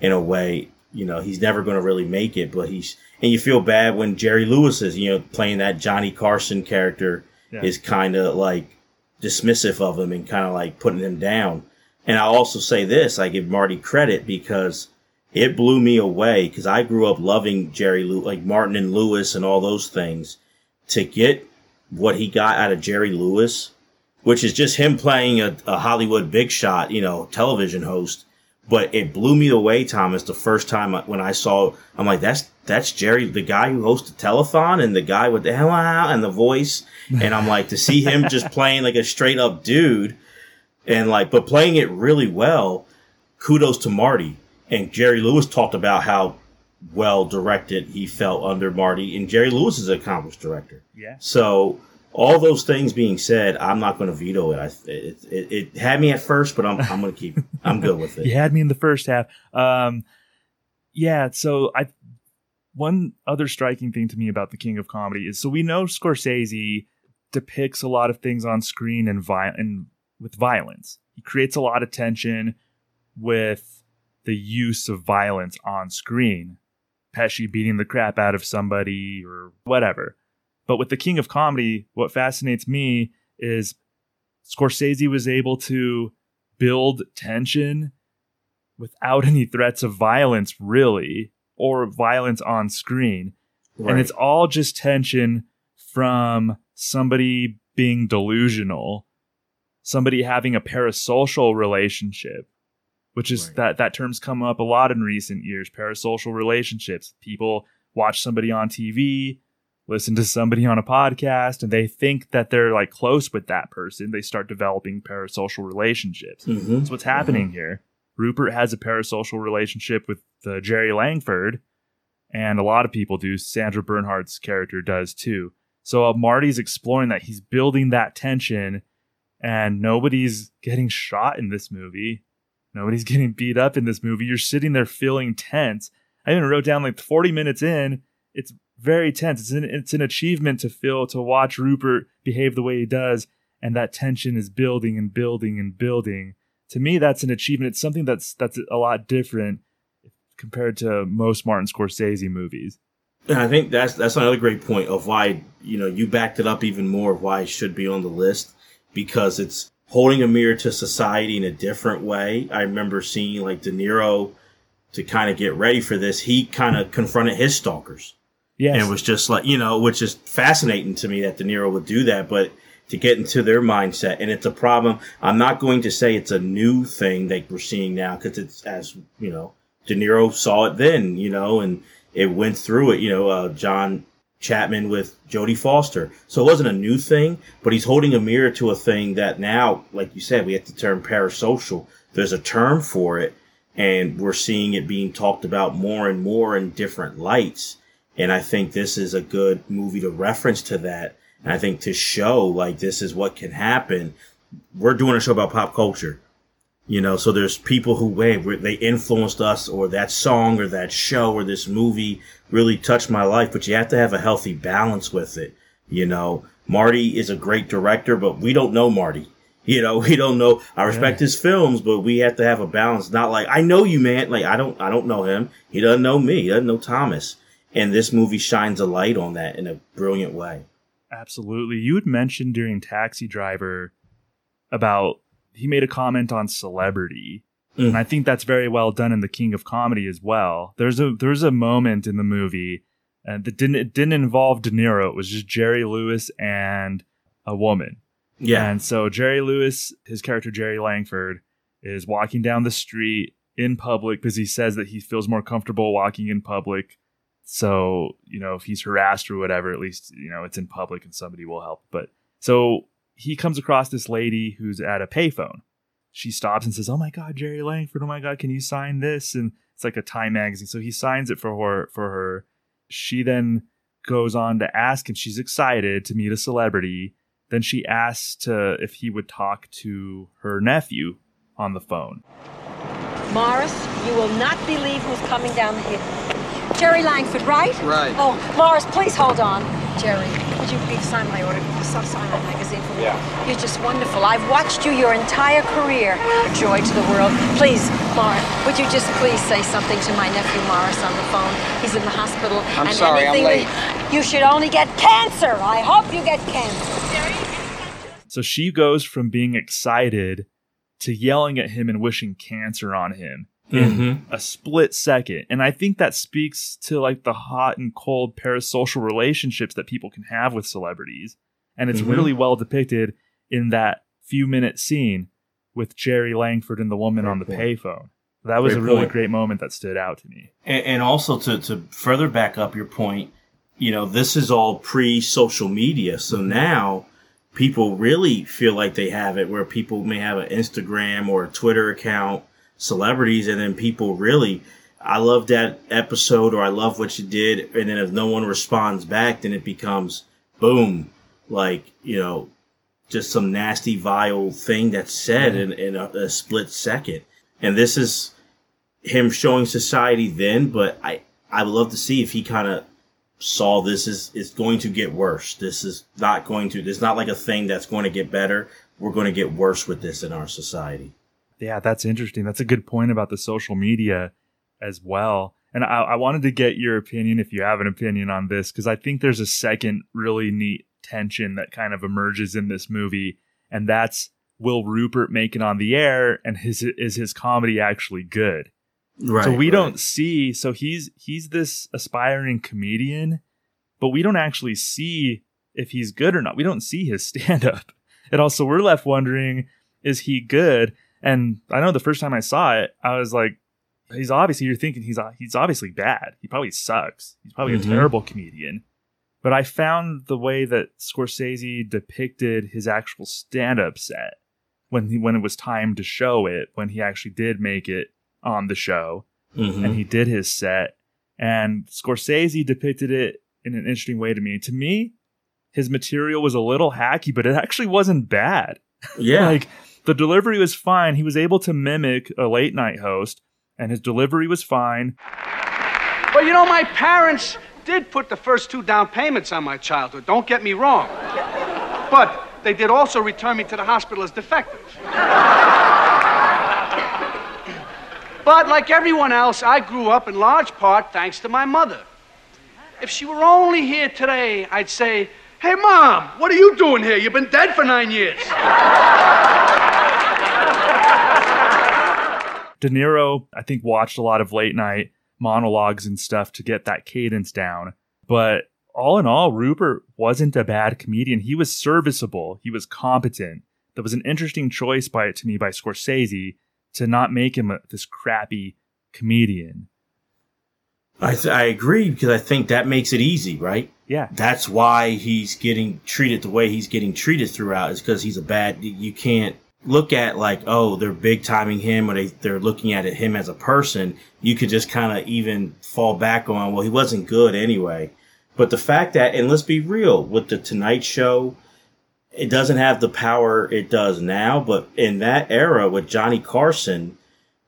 in a way. You know, he's never going to really make it, but he's, and you feel bad when Jerry Lewis is, you know, playing that Johnny Carson character
Yeah.
is kind of like dismissive of him and kind of like putting him down. And I'll also say this, I give Marty credit because it blew me away because I grew up loving Jerry Lew like Martin and Lewis and all those things. To get what he got out of Jerry Lewis, which is just him playing a, a Hollywood big shot, you know, television host. But it blew me away, Thomas, the first time I- when I saw, I'm like, that's, that's Jerry, the guy who hosted Telethon and the guy with the hello and the voice. And I'm like, to see him just playing like a straight up dude and like, but playing it really well, kudos to Marty. And Jerry Lewis talked about how well directed he felt under Marty, and Jerry Lewis is an accomplished director.
Yeah.
So all those things being said, I'm not going to veto it. I, it, it. It had me at first, but I'm I'm going to keep. [laughs] I'm good with it.
You had me in the first half. Um, yeah. So I, one other striking thing to me about the King of Comedy is so we know Scorsese depicts a lot of things on screen and vi- and with violence. He creates a lot of tension with the use of violence on screen. Pesci beating the crap out of somebody or whatever. But with the King of Comedy, what fascinates me is Scorsese was able to build tension without any threats of violence, really, or violence on screen. And it's all just tension from somebody being delusional, somebody having a parasocial relationship, which is
Right.
that that term's come up a lot in recent years. Parasocial relationships. People watch somebody on TV, listen to somebody on a podcast, and they think that they're like close with that person. They start developing parasocial relationships.
Mhm.
That's what's happening here. Rupert has a parasocial relationship with uh, Jerry Langford, and a lot of people do. Sandra Bernhard's character does too. So uh, Marty's exploring that. He's building that tension, and nobody's getting shot in this movie. Nobody's [laughs] getting beat up in this movie. You're sitting there feeling tense. I even wrote down like 40 minutes in, it's very tense. It's an, it's an achievement to feel, to watch Rupert behave the way he does, and that tension is building and building and building to me that's an achievement it's something that's that's a lot different compared to most martin scorsese movies
And I think that's that's another great point of why you know you backed it up even more why it should be on the list because it's holding a mirror to society in a different way. I remember seeing like De Niro to kind of get ready for this. He kind of confronted his stalkers
yes
and it was just like you know, which is fascinating to me that De Niro would do that, but to get into their mindset and it's a problem. I'm not going to say it's a new thing that we're seeing now because it's as you know, De Niro saw it then, you know, and it went through it. You know, uh, John Chapman with Jodie Foster. So it wasn't a new thing, but he's holding a mirror to a thing that now, like you said, we have the term parasocial. There's a term for it, and we're seeing it being talked about more and more in different lights. And I think this is a good movie to reference to that. And I think to show like this is what can happen. We're doing a show about pop culture. You know, so there's people who hey, they influenced us, or that song, or that show, or this movie really touched my life. But you have to have a healthy balance with it. You know, Marty is a great director, but we don't know Marty. You know, [laughs] we don't know. I respect yeah. his films, but we have to have a balance. Not like I know you, man. Like I don't, I don't know him. He doesn't know me. He doesn't know Thomas. And this movie shines a light on that in a brilliant way.
Absolutely. You had mentioned during Taxi Driver about he made a comment on celebrity. Mm. And I think that's very well done in The King of Comedy as well. There's a there's a moment in the movie and that didn't it didn't involve De Niro. It was just Jerry Lewis and a woman.
Yeah.
And so Jerry Lewis, his character Jerry Langford, is walking down the street in public because he says that he feels more comfortable walking in public. So, you know, if he's harassed or whatever, at least, you know, it's in public and somebody will help. But so he comes across this lady who's at a payphone. She stops and says, Oh my God, Jerry Langford, oh my God, can you sign this? And it's like a Time magazine. So he signs it for her for her. She then goes on to ask him, she's excited to meet a celebrity then she asks to, if he would talk to her nephew on the phone.
Morris, you will not believe who's coming down the hill. Jerry Langford, right?
Right.
Oh, Morris, please hold on. Jerry, would you please sign my autograph? Sign my magazine for me.
Yeah.
You're just wonderful. I've watched you your entire career. Joy to the world. Please, Morris, would you just please say something to my nephew Morris on the phone? He's in the hospital.
I'm
and
sorry, I'm late.
You should only get cancer. I hope you get cancer.
So she goes from being excited to yelling at him and wishing cancer on him in
mm-hmm.
a split second. And I think that speaks to like the hot and cold parasocial relationships that people can have with celebrities. And it's mm-hmm. really well depicted in that few minute scene with Jerry Langford and the woman great on the point. payphone. That was great a really point. great moment that stood out to me.
And, and also to, to further back up your point, you know, this is all pre social media. So now people really feel like they have it where people may have an Instagram or a Twitter account, celebrities, and then people really, I love that episode or I love what you did. And then if no one responds back, then it becomes boom, like, you know, just some nasty, vile thing that's said in, in a, a split second. And this is him showing society then, but I, I would love to see if he kind of saw this is is going to get worse. This is not going to. It's not like a thing that's going to get better. We're going to get worse with this in our society.
Yeah, that's interesting. That's a good point about the social media as well. And I, I wanted to get your opinion if you have an opinion on this because I think there's a second really neat tension that kind of emerges in this movie, and that's will Rupert make it on the air, and his is his comedy actually good?
Right.
So we
right.
don't see so he's he's this aspiring comedian, but we don't actually see if he's good or not. We don't see his [laughs] stand up. And also we're left wondering is he good? And I know the first time I saw it, I was like he's obviously you're thinking he's he's obviously bad. He probably sucks. He's probably mm-hmm. a terrible comedian. But I found the way that Scorsese depicted his actual stand-up set when he, when it was time to show it, when he actually did make it on the show,
mm-hmm.
and he did his set. And Scorsese depicted it in an interesting way to me. To me, his material was a little hacky, but it actually wasn't bad. [laughs]
Yeah.
like the delivery was fine. He was able to mimic a late night host, and his delivery was fine.
Well, you know, my parents did put the first two down payments on my childhood. Don't get me wrong. But they did also return me to the hospital as defective. But like everyone else, I grew up in large part thanks to my mother. If she were only here today, I'd say, Hey, Mom, what are you doing here? You've been dead for nine years.
De Niro, I think, watched a lot of late night monologues and stuff to get that cadence down. But all in all, Rupert wasn't a bad comedian. He was serviceable, he was competent. That was an interesting choice by to me by Scorsese to not make him a, this crappy comedian.
I, th- I agree because I think that makes it easy, right?
Yeah.
That's why he's getting treated the way he's getting treated throughout is because he's a bad, you can't look at like, oh, they're big timing him or they, they're looking at it, him as a person. You could just kind of even fall back on, well, he wasn't good anyway. But the fact that, and let's be real with the Tonight Show it doesn't have the power it does now, but in that era with Johnny Carson,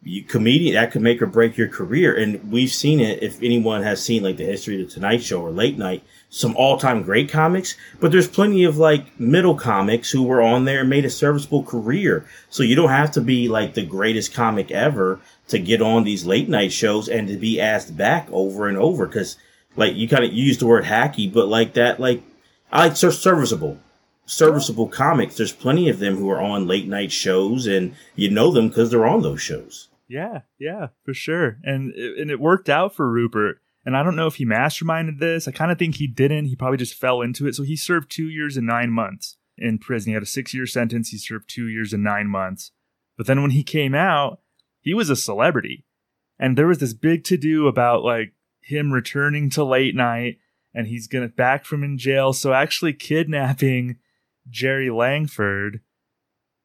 you, comedian that could make or break your career. And we've seen it. If anyone has seen like the history of the Tonight Show or Late Night, some all time great comics, but there's plenty of like middle comics who were on there and made a serviceable career. So you don't have to be like the greatest comic ever to get on these late night shows and to be asked back over and over. Cause like you kind of use the word hacky, but like that, like I like ser- serviceable serviceable comics. There's plenty of them who are on late night shows, and you know them because they're on those shows.
Yeah, yeah, for sure. And and it worked out for Rupert. And I don't know if he masterminded this. I kind of think he didn't. He probably just fell into it. So he served two years and nine months in prison. He had a six year sentence. He served two years and nine months. But then when he came out, he was a celebrity. And there was this big to do about like him returning to late night and he's gonna back from in jail. So actually kidnapping Jerry Langford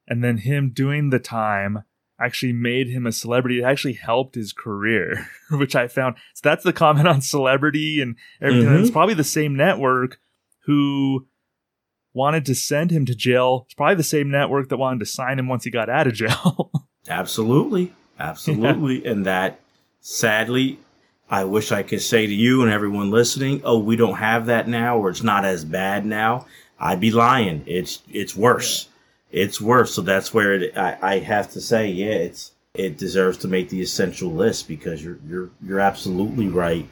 and then him doing the time actually made him a celebrity. It actually helped his career, [laughs] which I found. So that's the comment on celebrity and everything.
Mhm.
It's probably the same network who wanted to send him to jail. It's probably the same network that wanted to sign him once he got out of [laughs] jail.
Absolutely. Absolutely. And that sadly, I wish I could say to you and everyone listening, oh, we don't have that now or it's not as bad now. I'd be lying. It's it's worse. It's worth. So that's where it, I, I have to say, yeah, it's it deserves to make the essential list because you're you're you're absolutely right.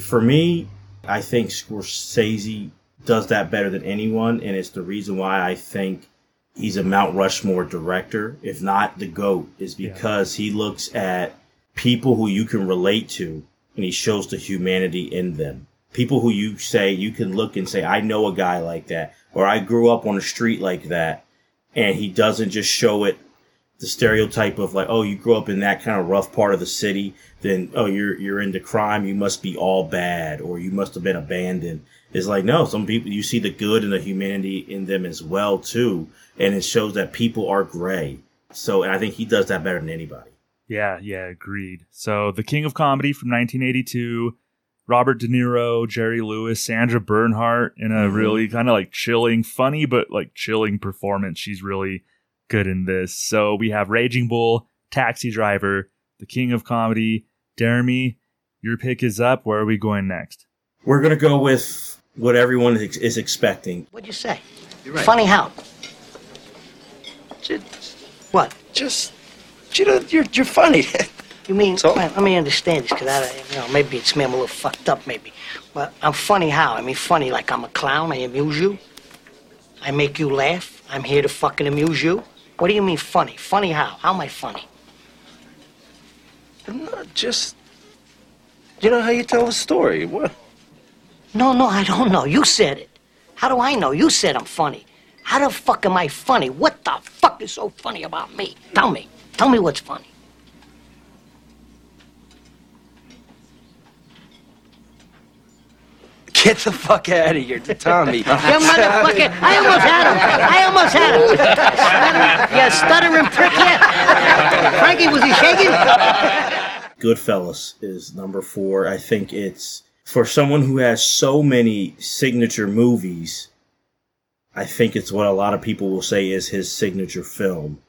For me, I think Scorsese does that better than anyone, and it's the reason why I think he's a Mount Rushmore director, if not the GOAT, is because he looks at people who you can relate to and he shows the humanity in them. People who you say you can look and say, I know a guy like that, or I grew up on a street like that. And he doesn't just show it the stereotype of like, oh, you grew up in that kind of rough part of the city, then oh, you're you're into crime, you must be all bad, or you must have been abandoned. It's like no, some people you see the good and the humanity in them as well too, and it shows that people are gray. So, I think he does that better than anybody.
yeah, yeah, agreed. So the King of Comedy from 1982. Robert De Niro, Jerry Lewis, Sandra Bernhard in a
Mhm.
really kind of like chilling, funny, but like chilling performance. She's really good in this. So we have Raging Bull, Taxi Driver, The King of Comedy. Jeremy, your pick is up. Where are we going next?
We're gonna go with what everyone is, is expecting.
What'd you say?
You're right.
Funny how? What?
Just, you know, you're, you're funny. [laughs]
You mean,
So?
well, let me understand this, because I, you know, maybe it's me, I'm a little fucked up, maybe. But I'm funny how? I mean, funny like I'm a clown, I amuse you. I make you laugh. I'm here to fucking amuse you. What do you mean funny? Funny how? How am I funny?
I'm not just, you know how you tell a story. What?
No, no, I don't know. You said it. How do I know? You said I'm funny. How the fuck am I funny? What the fuck is so funny about me? Tell me. Tell me what's funny.
Get the fuck out of here, Tommy. [laughs]
You motherfucker! I almost had him! I almost had him! Stuttering, you stuttering prick yet? Frankie, was he shaking?
Goodfellas is number four. I think it's for someone who has so many signature movies. I think it's what a lot of people will say is his signature film,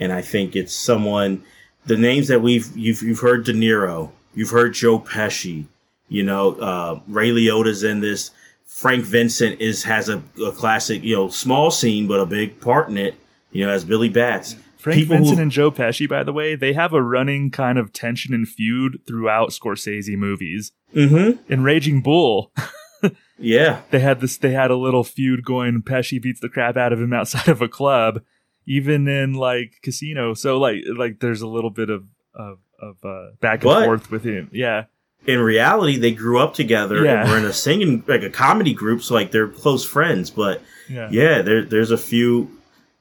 and I think it's someone. The names that we've you've you've heard De Niro, you've heard Joe Pesci, you know uh, Ray Liotta's in this. Frank Vincent is has a, a classic, you know, small scene but a big part in it. You know, as Billy Bats.
Frank
People who-
Vincent and Joe Pesci, by the way, they have a running kind of tension and feud throughout Scorsese movies.
Mm-hmm.
In Raging Bull, [laughs]
Yeah.
they had this they had a little feud going pesci beats the crap out of him outside of a club even in like casino so like like there's a little bit of of, of uh, back and
But-
forth with him yeah
in reality, they grew up together
Yeah.
and were in a singing like a comedy group, so like they're close friends. But
yeah
yeah, there there's a few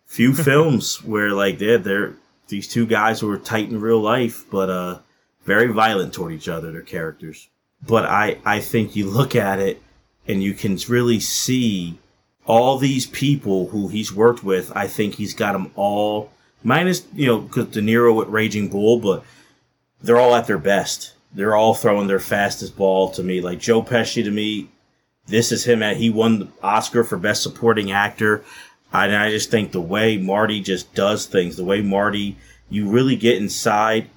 few [laughs] films where like they're they're these two guys who are tight in real life, but uh very violent toward each other, their characters. But I I think you look at it and you can really see all these people who he's worked with. I think he's got them all minus you know because De Niro with Raging Bull, but they're all at their best. They're all throwing their fastest ball to me. Like Joe Pesci to me, this is him at he won the Oscar for best supporting actor. And I just think the way Marty just does things, the way Marty, you really get inside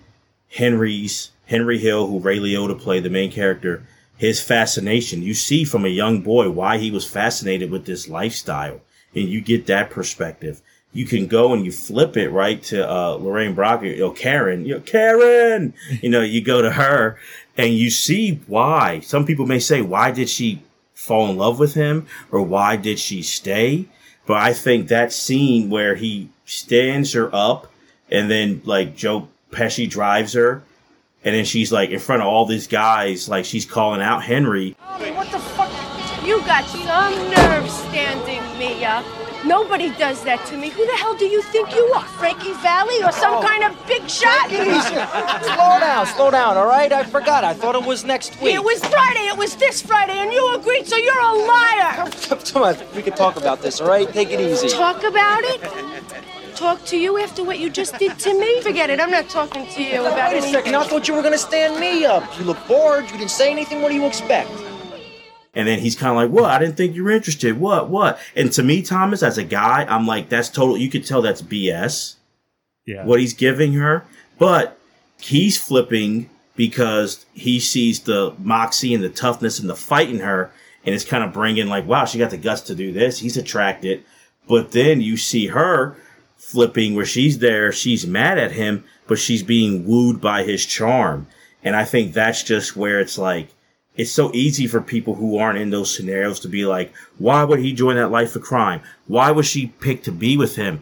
Henry's Henry Hill, who Ray Liotta played the main character, his fascination. You see from a young boy why he was fascinated with this lifestyle, and you get that perspective. You can go and you flip it right to uh, Lorraine Bracco, know, Karen, you know, Karen. You know, you go to her and you see why. Some people may say, why did she fall in love with him, or why did she stay? But I think that scene where he stands her up, and then like Joe Pesci drives her and then she's like in front of all these guys, like she's calling out Henry.
what the fuck? You got some nerve standing me up. Nobody does that to me. Who the hell do you think you are? Frankie Valli or some
Oh.
kind of big shot?
Slow down, slow down, all right? I forgot. I thought it was next week.
It was Friday. It was this Friday, and you agreed, so you're a liar.
Come on, we can talk about this, all right? Take it easy.
Talk about it? Talk to you after what you just did to me? Forget it. I'm not talking to you about
Wait a
anything.
second. I thought you were going to stand me up. You look bored. You didn't say anything. What do you expect?
And then he's kind of like, "What? I didn't think you were interested. What? What?" And to me, Thomas, as a guy, I'm like, "That's total." You could tell that's BS.
Yeah.
What he's giving her, but he's flipping because he sees the moxie and the toughness and the fight in her, and it's kind of bringing like, "Wow, she got the guts to do this." He's attracted, but then you see her flipping where she's there, she's mad at him, but she's being wooed by his charm, and I think that's just where it's like it's so easy for people who aren't in those scenarios to be like, why would he join that life of crime? Why was she picked to be with him?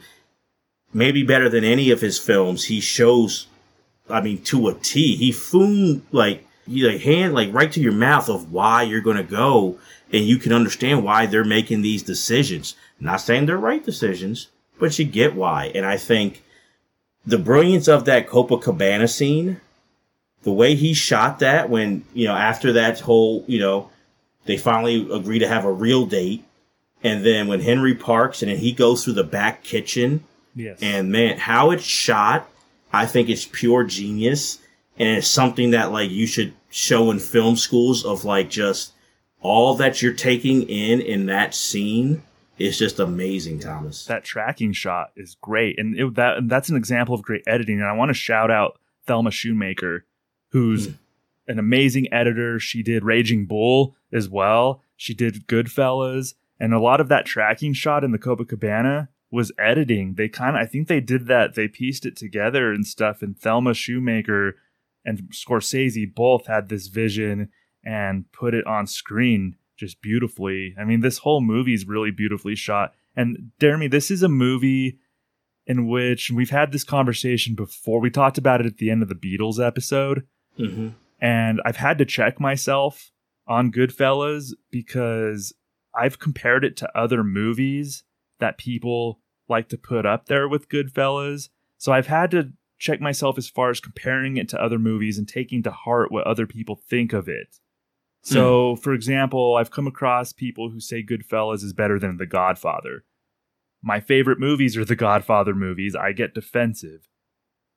Maybe better than any of his films, he shows, I mean, to a T. He foon like you like hand like right to your mouth of why you're gonna go, and you can understand why they're making these decisions. Not saying they're right decisions, but you get why. And I think the brilliance of that Copacabana scene the way he shot that when you know after that whole you know they finally agree to have a real date. And then when henry parks and then he goes through the back kitchen.
Yes.
and man how it's shot i think it's pure genius. And it's something that like you should show in film schools of like just all that you're taking in in that scene is just amazing thomas.
That tracking shot is great, and it, that that's an example of great editing. And I want to shout out Thelma Schoonmaker, who's mm. an amazing editor. She did Raging Bull as well. She did Goodfellas, and a lot of that tracking shot in the Copacabana was editing. They kind of, I think they did that. They pieced it together and stuff. And Thelma Schoonmaker and Scorsese both had this vision and put it on screen just beautifully. I mean, this whole movie is really beautifully shot. And Jeremy, this is a movie in which we've had this conversation before. We talked about it at the end of the Beatles episode.
Mm-hmm.
And I've had to check myself on Goodfellas because I've compared it to other movies that people like to put up there with Goodfellas. So I've had to check myself as far as comparing it to other movies and taking to heart what other people think of it. So, for example, I've come across people who say Goodfellas is better than The Godfather. My favorite movies are the Godfather movies. I get defensive.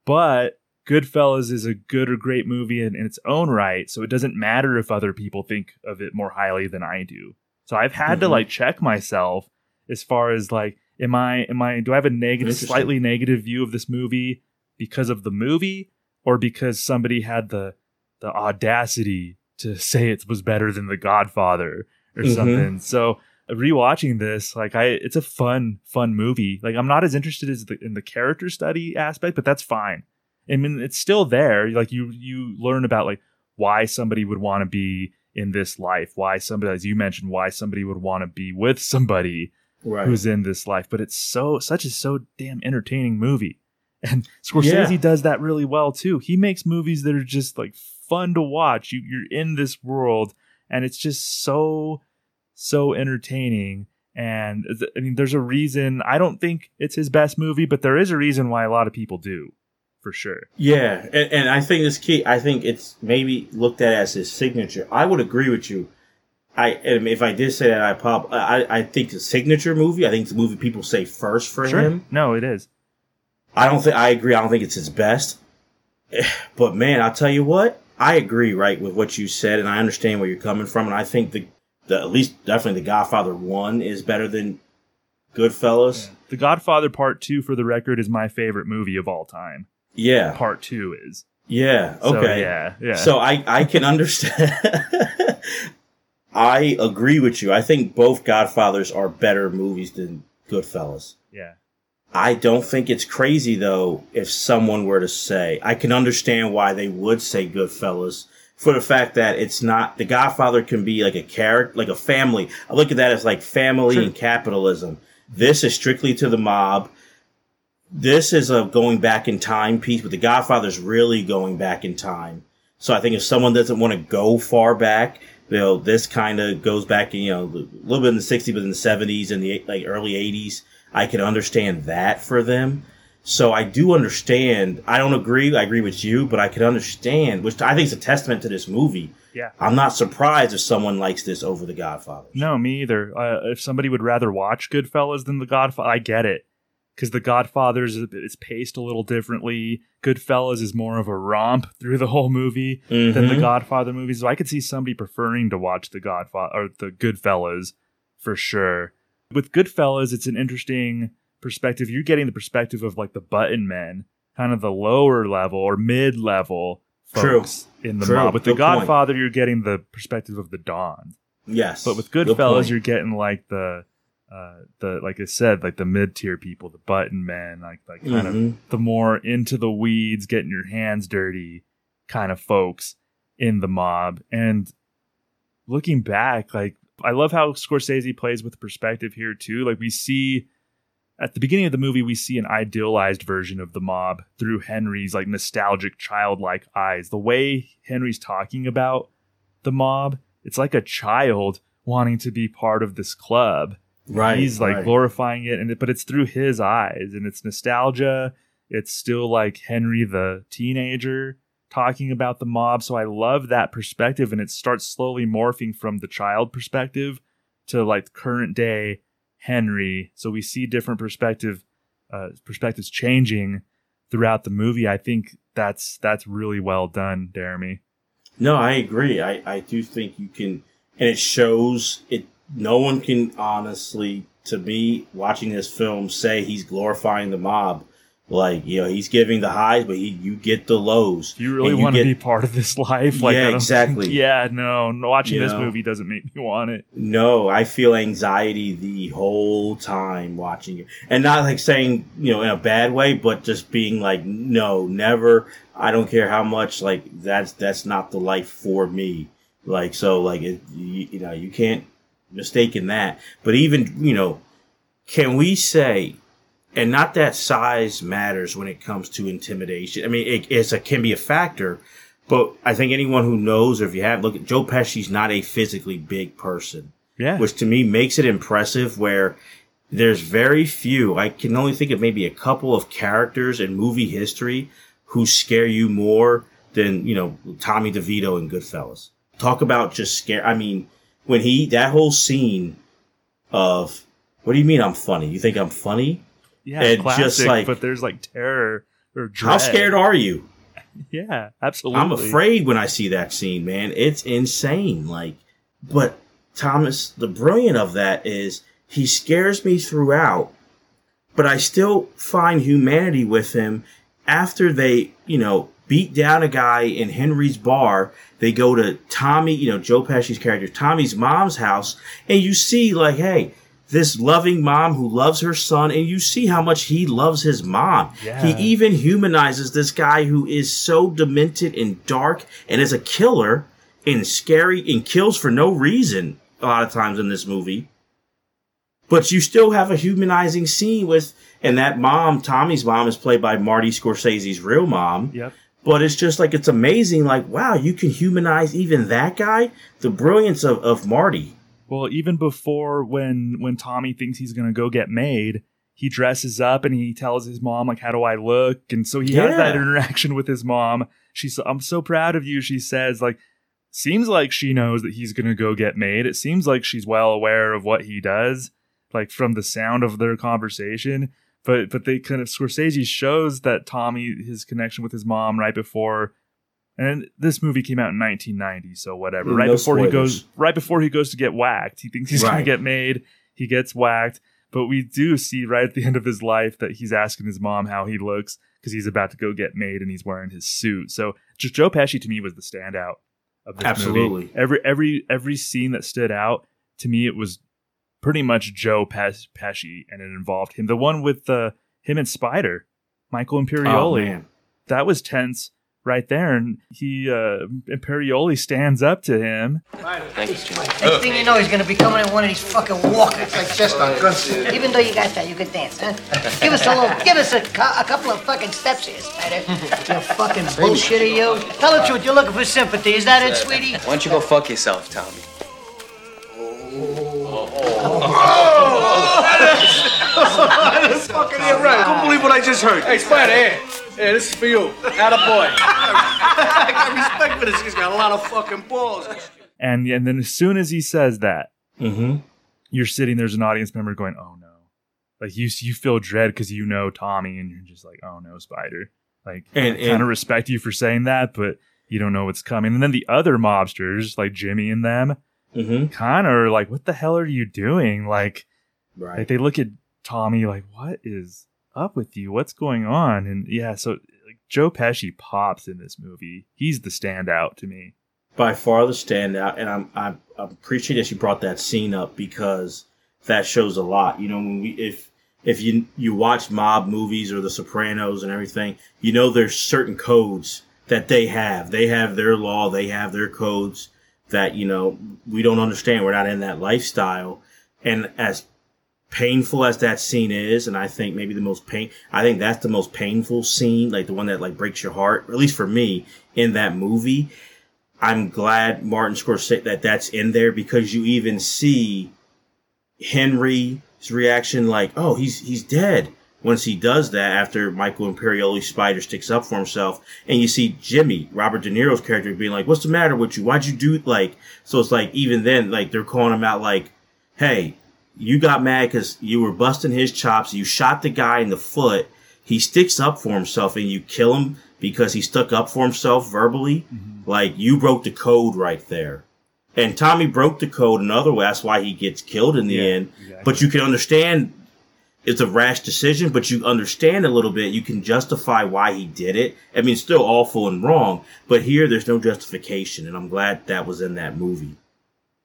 But Goodfellas is a good or great movie in, in its own right, so it doesn't matter if other people think of it more highly than I do. So I've had to
Mhm.
like check myself as far as like, am I am I do I have a negative, slightly negative view of this movie because of the movie, or because somebody had the the audacity to say it was better than The Godfather or
Mhm.
something? So rewatching this, like I, it's a fun, fun movie. Like I'm not as interested as the, in the character study aspect, but that's fine. I mean, it's still there. Like you, you learn about like why somebody would want to be in this life, why somebody, as you mentioned, why somebody would want to be with somebody
Right.
who's in this life. But it's so, such a so damn entertaining movie. [laughs] And Scorsese
Yeah.
does that really well too. He makes movies that are just like fun to watch. You, you're in this world, and it's just so so entertaining. And I mean, there's a reason. I don't think it's his best movie, but there is a reason why a lot of people do, for sure.
Yeah, and, and I think this key. I think it's maybe looked at as his signature. I would agree with you. I and if I did say that, I pop. I I think the signature movie. I think it's the movie people say first for
Sure.
him.
No, it is.
I don't think I agree. I don't think it's his best. [sighs] But man, I'll tell you what. I agree, right, with what you said, and I understand where you're coming from. And I think the, the at least definitely the Godfather one is better than Goodfellas.
The Godfather Part Two, for the record, is my favorite movie of all time.
Yeah.
Part Two is.
Yeah.
So,
Okay.
yeah. Yeah.
So I I [laughs] can understand. I agree with you. I think both Godfathers are better movies than Goodfellas.
yeah.
I don't think it's crazy though if someone were to say I can understand why they would say Goodfellas for the fact that it's not the Godfather can be like a character like a family. I look at that as like family and capitalism. This is strictly to the mob. This is a going back in time piece, but the Godfather's really going back in time. So I think if someone doesn't want to go far back, you know, this kind of goes back you know, a little bit in the 60s, but in the 70s and the like early 80s. I can understand that for them. So I do understand. I don't agree. I agree with you, but I can understand, which I think is a testament to this movie.
Yeah.
I'm not surprised if someone likes this over The Godfather.
No, me either. Uh, if somebody would rather watch Goodfellas than The Godfather, I get it. Because The Godfather's is paced a little differently. Goodfellas is more of a romp through the whole movie than the
Mhm.
Godfather movies. So I could see somebody preferring to watch The Godfather or The Goodfellas for sure. With Goodfellas, it's an interesting perspective. You're getting the perspective of like the button men, kind of the lower level or mid level
True.
folks in the
True.
mob. With The
Good point.
Godfather, you're getting the perspective of the Don.
Yes.
But with
Good
Goodfellas,
point.
you're getting like the uh the like I said, like the mid tier people, the button men, like like kind
Mhm.
of the more into the weeds, getting your hands dirty kind of folks in the mob. And looking back, like I love how Scorsese plays with perspective here too. Like we see at the beginning of the movie, we see an idealized version of the mob through Henry's like nostalgic, childlike eyes. The way Henry's talking about the mob, it's like a child wanting to be part of this club.
Right,
He's like
right.
glorifying it, and it, but it's through his eyes, and it's nostalgia. It's still like Henry the teenager talking about the mob. So I love that perspective, and it starts slowly morphing from the child perspective to like current day Henry. So we see different perspective uh, perspectives changing throughout the movie. I think that's that's really well done, Jeremy.
No, I agree. I, I do think you can, and it shows it. No one can honestly, to me, watching this film, say he's glorifying the mob. Like you know, he's giving the highs, but he you get the lows.
You really want to be part of this [laughs] life? Like,
Yeah, exactly. [laughs]
Yeah, no, watching
You
this
know?
movie doesn't make me want it.
No, I feel anxiety the whole time watching it. And not like saying, you know, in a bad way, but just being like, no, never. I don't care how much, like, that's, that's not the life for me. Like, so, like, it, you, you know, you can't mistake in that. But even, you know, can we say, and not that size matters when it comes to intimidation. I mean, it, it's a, can be a factor, but I think anyone who knows, or if you have, look at Joe Pesci's not a physically big person.
Yeah.
Which to me makes it impressive where there's very few, I can only think of maybe a couple of characters in movie history who scare you more than, you know, Tommy DeVito in Goodfellas. Talk about just scare. I mean, when he, that whole scene of, what do you mean I'm funny? You think I'm funny?
Yeah,
And
classic,
just like-
but there's like terror or dread.
How scared are you? [laughs]
Yeah, absolutely.
I'm afraid when I see that scene, man. It's insane. Like, but Thomas, the brilliant of that is he scares me throughout, but I still find humanity with him after they, you know, beat down a guy in Henry's bar. They go to Tommy, you know, Joe Pesci's character, Tommy's mom's house, and you see, like, hey, this loving mom who loves her son, and you see how much he loves his mom.
Yeah.
He even humanizes this guy who is so demented and dark and is a killer and scary and kills for no reason a lot of times in this movie. But you still have a humanizing scene with, and that mom, Tommy's mom, is played by Marty Scorsese's real mom.
Yep.
But it's just like, it's amazing. Like, wow, you can humanize even that guy. The brilliance of, of Marty.
Well, even before when when Tommy thinks he's gonna go get made, he dresses up and he tells his mom like, "How do I look?" And so he has that interaction with his mom. She's, "I'm so proud of you." She says, like, seems like she knows that he's gonna go get made. It seems like she's well aware of what he does, like from the sound of their conversation. But but they kind of Scorsese shows that Tommy his connection with his mom right before. And this movie came out in 1990, so whatever.
Mm,
right
no
before he goes, right before he goes to get whacked, he thinks he's going to get made. He gets whacked, but we do see right at the end of his life that he's asking his mom how he looks because he's about to go get made and he's wearing his suit. So just Joe Pesci to me was the standout of this
Absolutely.
movie. Every every every scene that stood out to me it was pretty much Joe Pes- Pesci and it involved him. The one with uh, him and Spider, Michael Imperioli.
Oh, man.
That was tense right there and he uh Imperioli stands up to him.
Thank you, Jimmy. Next thing you know, he's gonna be coming in one of these fucking walkers like just on guns. Even though you got that, you could dance, huh? Give us a little, give us a, cou- a couple of fucking steps here, Spider. You fucking bullshitter, you. Tell the truth, you're looking for sympathy. Is that it, sweetie?
Why don't you go fuck yourself, Tommy?
That's fucking right. I couldn't believe what I just heard. Hey, Spider, here. Yeah, this is for you. Not a boy. [laughs] I got respect for this. He's got a lot of fucking balls.
And and then as soon as he says that,
Mm-hmm.
you're sitting there's an audience member going, "Oh no." Like you you feel dread cuz you know Tommy and you're just like, "Oh no, Spider." Like
And-
kind of respect you for saying that, but you don't know what's coming. And then the other mobsters, like Jimmy and them,
Mm-hmm.
of like, "What the hell are you doing?" Like
Right.
like they look at Tommy like, "What is up with you? What's going on?" And yeah, so like Joe Pesci pops in this movie. He's the standout to me.
by far the standout, and I'm I, I appreciate that you brought that scene up because that shows a lot. You know, when we if if you you watch mob movies or The Sopranos and everything, you know there's certain codes that they have. They have their law, they have their codes that you know we don't understand. We're not in that lifestyle, and as painful as that scene is, and I think maybe the most pain, I think that's the most painful scene, like the one that like breaks your heart, at least for me in that movie. I'm glad Martin Scorsese that that's in there because you even see Henry's reaction, like, "Oh, he's he's dead." Once he does that, after Michael Imperioli Spider sticks up for himself, and you see Jimmy Robert De Niro's character being like, "What's the matter with you? Why'd you do like?" So it's like even then, like they're calling him out, like, "Hey, you got mad because you were busting his chops. You shot the guy in the foot. He sticks up for himself, and you kill him because he stuck up for himself verbally. Mm-hmm. Like you broke the code right there. And Tommy broke the code another way. That's why he gets killed in the end. But you can understand it's a rash decision, but you understand a little bit. You can justify why he did it. I mean, still awful and wrong, but here there's no justification, and I'm glad that was in that movie.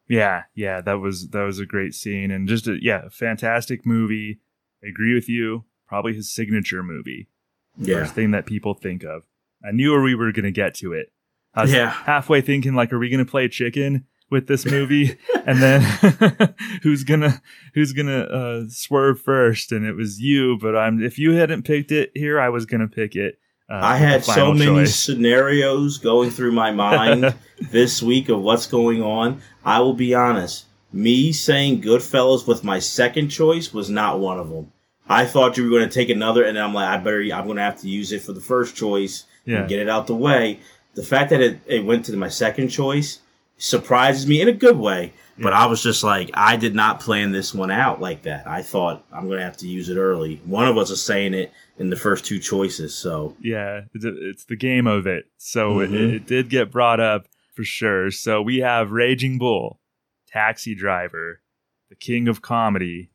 Yeah, yeah, that was that was a great scene and just a yeah, fantastic movie. I agree with you. Probably his signature movie.
Yeah.
First thing that people think of. I knew we were gonna get to it. I was
Yeah.
halfway thinking like, are we gonna play chicken with this movie? and then [laughs] who's gonna who's gonna uh, swerve first? And it was you, but I'm if you hadn't picked it here, I was gonna pick it. Uh,
I had so many
choice.
scenarios going through my mind [laughs] this week of what's going on. I will be honest. Me saying Goodfellas with my second choice was not one of them. I thought you were going to take another, and I'm like, I better, I'm going to have to use it for the first choice
Yeah.
and get it out the way. The fact that it, it went to my second choice surprises me in a good way. But I was just like, I did not plan this one out like that. I thought I'm going to have to use it early. One of us is saying it in the first two choices, so
Yeah, it's, it's the game of it. So it,
Mhm.
it did get brought up for sure. So we have Raging Bull, Taxi Driver, The King of Comedy,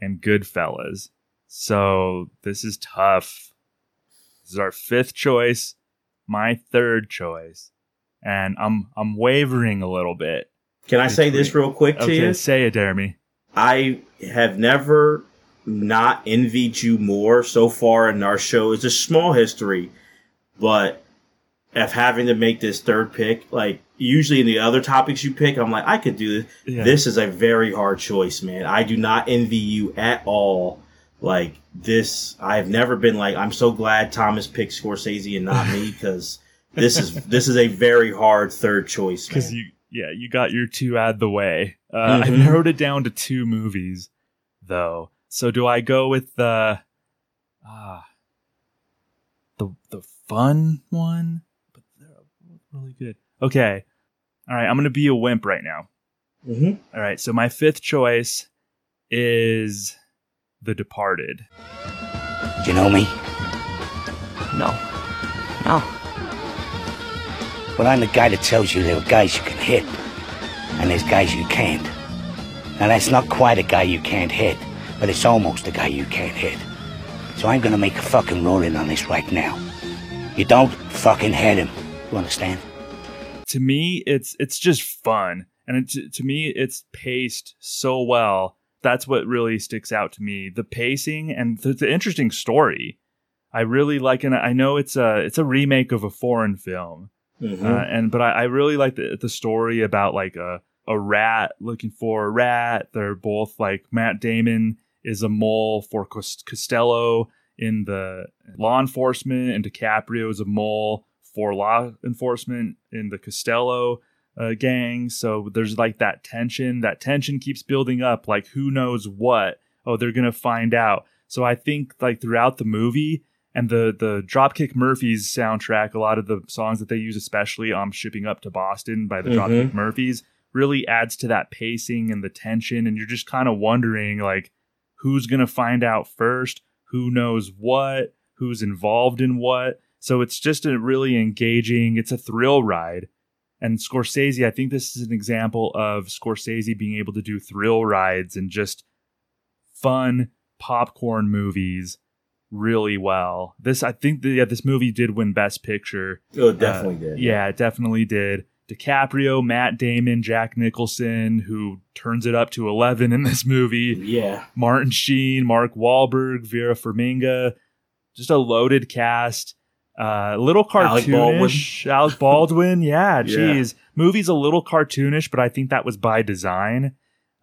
and Goodfellas. So this is tough. This is our fifth choice, my third choice, and I'm I'm wavering a little bit.
Can I say this real quick to
okay,
you?
say it, Jeremy.
I have never not envied you more so far in our show. It's a small history, but of having to make this third pick, like usually in the other topics you pick, I'm like, I could do this.
Yeah.
This is a very hard choice, man. I do not envy you at all. Like this, I've never been like, I'm so glad Thomas picked Scorsese and not me [laughs] because this is this is a very hard third choice.
because you yeah you got your two out of the way uh, i
Mhm.
narrowed it down to two movies though so do i go with the ah the the fun one but they're really good okay all right i'm gonna be a wimp right now
Mhm.
all right so my fifth choice is the departed
Do you know me?
No. No.
Well, I'm the guy that tells you there are guys you can hit, and there's guys you can't. Now, that's not quite a guy you can't hit, but it's almost a guy you can't hit. So I'm gonna make a fucking ruling on this right now. You don't fucking hit him. You understand?
to me it's it's just fun and to me it's paced so well that's what really sticks out to me the pacing and the, the interesting story i really like and i know it's a it's a remake of a foreign film
Mhm.
uh, and but I, I really like the, the story about like a, a rat looking for a rat they're both like matt damon is a mole for Cos- costello in the law enforcement and DiCaprio is a mole for law enforcement in the Costello uh, gang. So there's like that tension. That tension keeps building up. Like who knows what? Oh, they're gonna find out. So I think like throughout the movie and the the Dropkick Murphys soundtrack, a lot of the songs that they use, especially on "Shipping Up to Boston" by the
Mhm.
Dropkick Murphys, really adds to that pacing and the tension. And you're just kind of wondering like who's gonna find out first, who knows what, who's involved in what. So it's just a really engaging, it's a thrill ride. And Scorsese, I think this is an example of Scorsese being able to do thrill rides and just fun popcorn movies really well. This I think the, yeah, this movie did win Best Picture.
Oh, it definitely
Uh,
did.
Yeah, it definitely did. DiCaprio, Matt Damon, Jack Nicholson, who turns it up to 11 in this movie.
Yeah.
Martin Sheen, Mark Wahlberg, Vera Farmiga, just a loaded cast. Uh, a little
Alec Baldwin.
cartoonish. [laughs] Alec Baldwin, yeah, [laughs]
Yeah.
geez. Movie's a little cartoonish, but I think that was by design.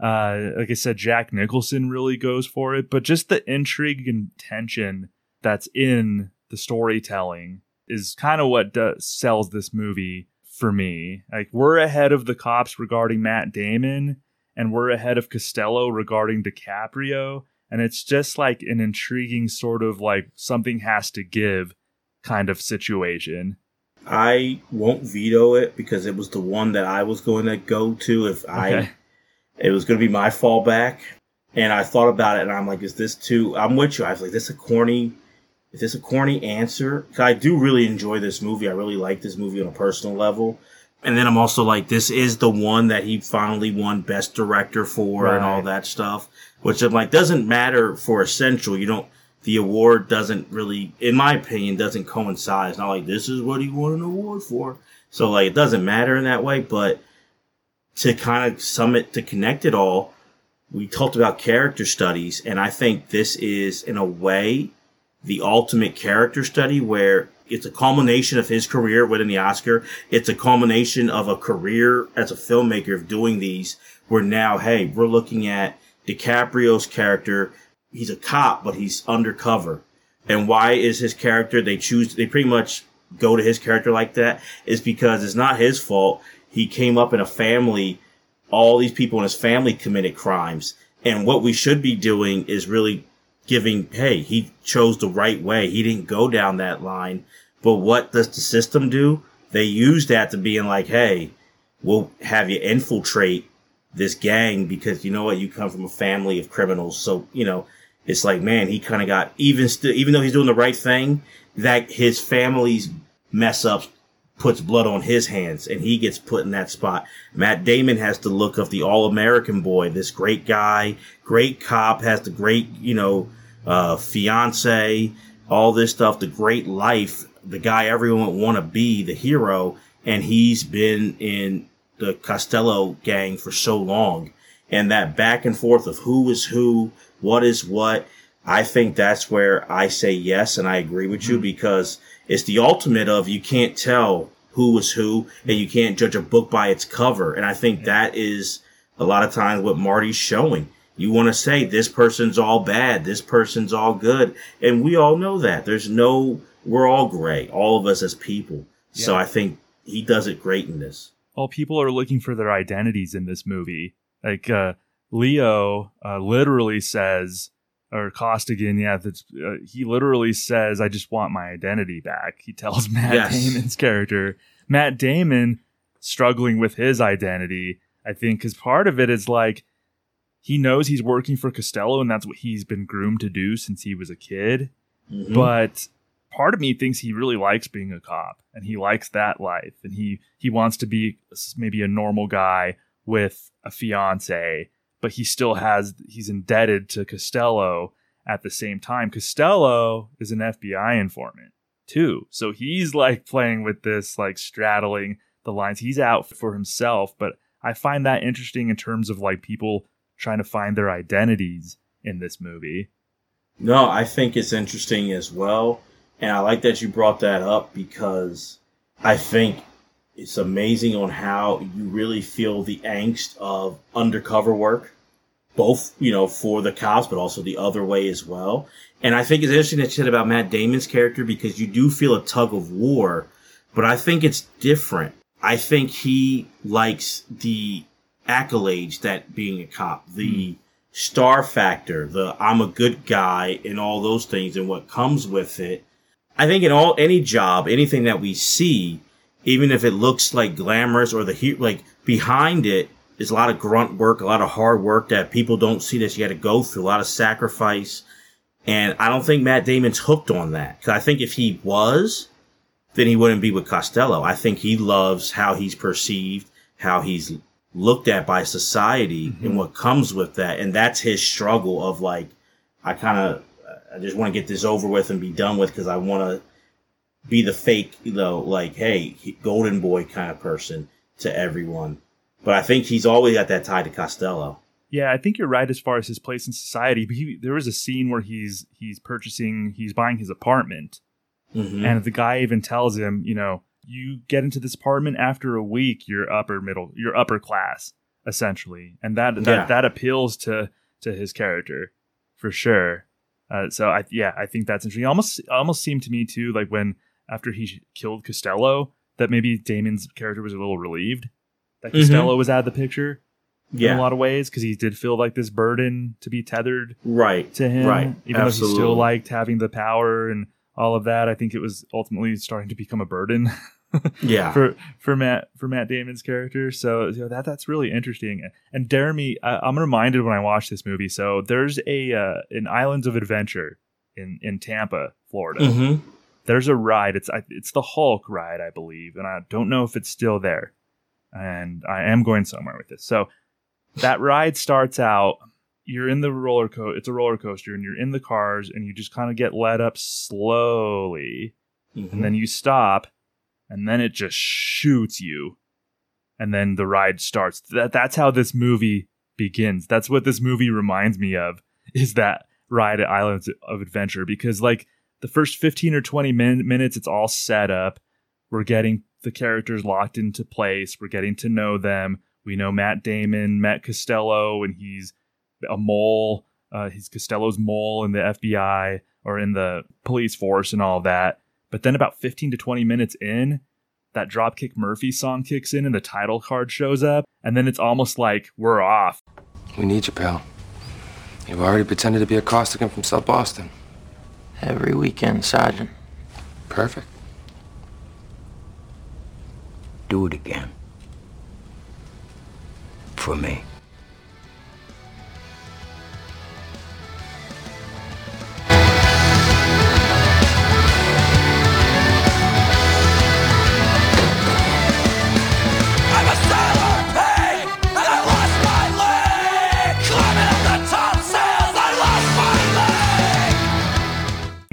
Uh, like I said, Jack Nicholson really goes for it, but just the intrigue and tension that's in the storytelling is kind of what do- sells this movie for me. Like we're ahead of the cops regarding Matt Damon, and we're ahead of Costello regarding DiCaprio, and it's just like an intriguing sort of like something has to give kind of situation.
I won't veto it because it was the one that I was going to go to if I
Okay.
It was going to be my fallback. And I thought about it and I'm like, is this too I'm with you. I was like, this a corny is this a corny answer? 'Cause I do really enjoy this movie. I really like this movie on a personal level. And then I'm also like, this is the one that he finally won best director for and all that stuff. Which I'm like, doesn't matter for essential. You don't the award doesn't really, in my opinion, doesn't coincide. It's not like this is what he won an award for. So like it doesn't matter in that way, but to kind of sum it to connect it all, we talked about character studies, and I think this is in a way the ultimate character study where it's a culmination of his career winning the Oscar. It's a culmination of a career as a filmmaker of doing these where now, hey, we're looking at DiCaprio's character. He's a cop, but he's undercover. And why is his character, they choose, they pretty much go to his character like that is because it's not his fault. He came up in a family, all these people in his family committed crimes. And what we should be doing is really giving, hey, he chose the right way. He didn't go down that line. But what does the system do? They use that to being like, hey, we'll have you infiltrate this gang because you know what? You come from a family of criminals. So, you know, it's like, man, he kind of got even still, even though he's doing the right thing, that his family's mess ups puts blood on his hands and he gets put in that spot. Matt Damon has the look of the all American boy, this great guy, great cop, has the great, you know, uh, fiance, all this stuff, the great life, the guy everyone would want to be, the hero. And he's been in the Costello gang for so long. And that back and forth of who is who, what is what. I think that's where I say yes, and I agree with you because it's the ultimate of you can't tell who is who, and you can't judge a book by its cover. And I think that is a lot of times what Marty's showing. You want to say this person's all bad, this person's all good, and we all know that. There's no, we're all gray, all of us as people. So I think he does it great in this.
Well, people are looking for their identities in this movie. Like uh, Leo uh, literally says, or Costigan, yeah, that's, uh, he literally says, "I just want my identity back." He tells [laughs] Matt
Yes.
Damon's character, Matt Damon, struggling with his identity. I think because part of it is like he knows he's working for Costello, and that's what he's been groomed to do since he was a kid.
Mhm.
But part of me thinks he really likes being a cop and he likes that life and he he wants to be maybe a normal guy with a fiance but he still has he's indebted to Costello at the same time. Costello is an FBI informant too. So he's like playing with this, like straddling the lines. He's out for himself, but I find that interesting in terms of like people trying to find their identities in this movie.
No, I think it's interesting as well. And I like that you brought that up because I think it's amazing on how you really feel the angst of undercover work, both, you know, for the cops, but also the other way as well. And I think it's interesting that you said about Matt Damon's character because you do feel a tug of war, but I think it's different. I think he likes the accolades that being a cop, the mm. star factor, the I'm a good guy and all those things and what comes with it. I think in all, any job, anything that we see, even if it looks like glamorous or the like behind it is a lot of grunt work, a lot of hard work that people don't see that you got to go through, a lot of sacrifice. And I don't think Matt Damon's hooked on that. Cause I think if he was, then he wouldn't be with Costello. I think he loves how he's perceived, how he's looked at by society mm-hmm. and what comes with that. And that's his struggle of like, I kind of, I just want to get this over with and be done with because I want to be the fake, you know, like, hey, golden boy kind of person to everyone. But I think he's always got that tie to Costello.
Yeah, I think you're right as far as his place in society. But he, there was a scene where he's he's purchasing, he's buying his apartment, mm-hmm. and the guy even tells him, you know, you get into this apartment after a week, you're upper middle, you're upper class essentially, and that that yeah. that appeals to to his character for sure. Uh, so I yeah, I think that's interesting. It almost almost seemed to me too, like when after he killed Costello, that maybe Damon's character was a little relieved that mm-hmm. Costello was out of the picture. Yeah. in a lot of ways because he did feel like this burden to be tethered
right
to him
right
even Absolutely. though he still liked having the power and all of that i think it was ultimately starting to become a burden [laughs]
yeah
for for matt for matt damon's character so you know, that that's really interesting and jeremy I, am reminded when i watch this movie so there's a uh, an islands of adventure in in tampa florida
mm-hmm.
there's a ride it's it's the hulk ride i believe and i don't know if it's still there and I am going somewhere with this. So that ride starts out. You're in the roller coaster. It's a roller coaster, and you're in the cars, and you just kind of get led up slowly, mm-hmm. and then you stop, and then it just shoots you, and then the ride starts. That that's how this movie begins. That's what this movie reminds me of. Is that ride at Islands of Adventure? Because like the first 15 or 20 min- minutes, it's all set up. We're getting the characters locked into place. We're getting to know them. We know Matt Damon, Matt Costello, and he's a mole. Uh, he's Costello's mole in the FBI or in the police force and all that. But then about 15 to 20 minutes in, that Dropkick Murphy song kicks in and the title card shows up. And then it's almost like we're off.
We need you, pal. You've already pretended to be a Costigan from South Boston.
Every weekend, Sergeant.
Perfect
do it again. For me.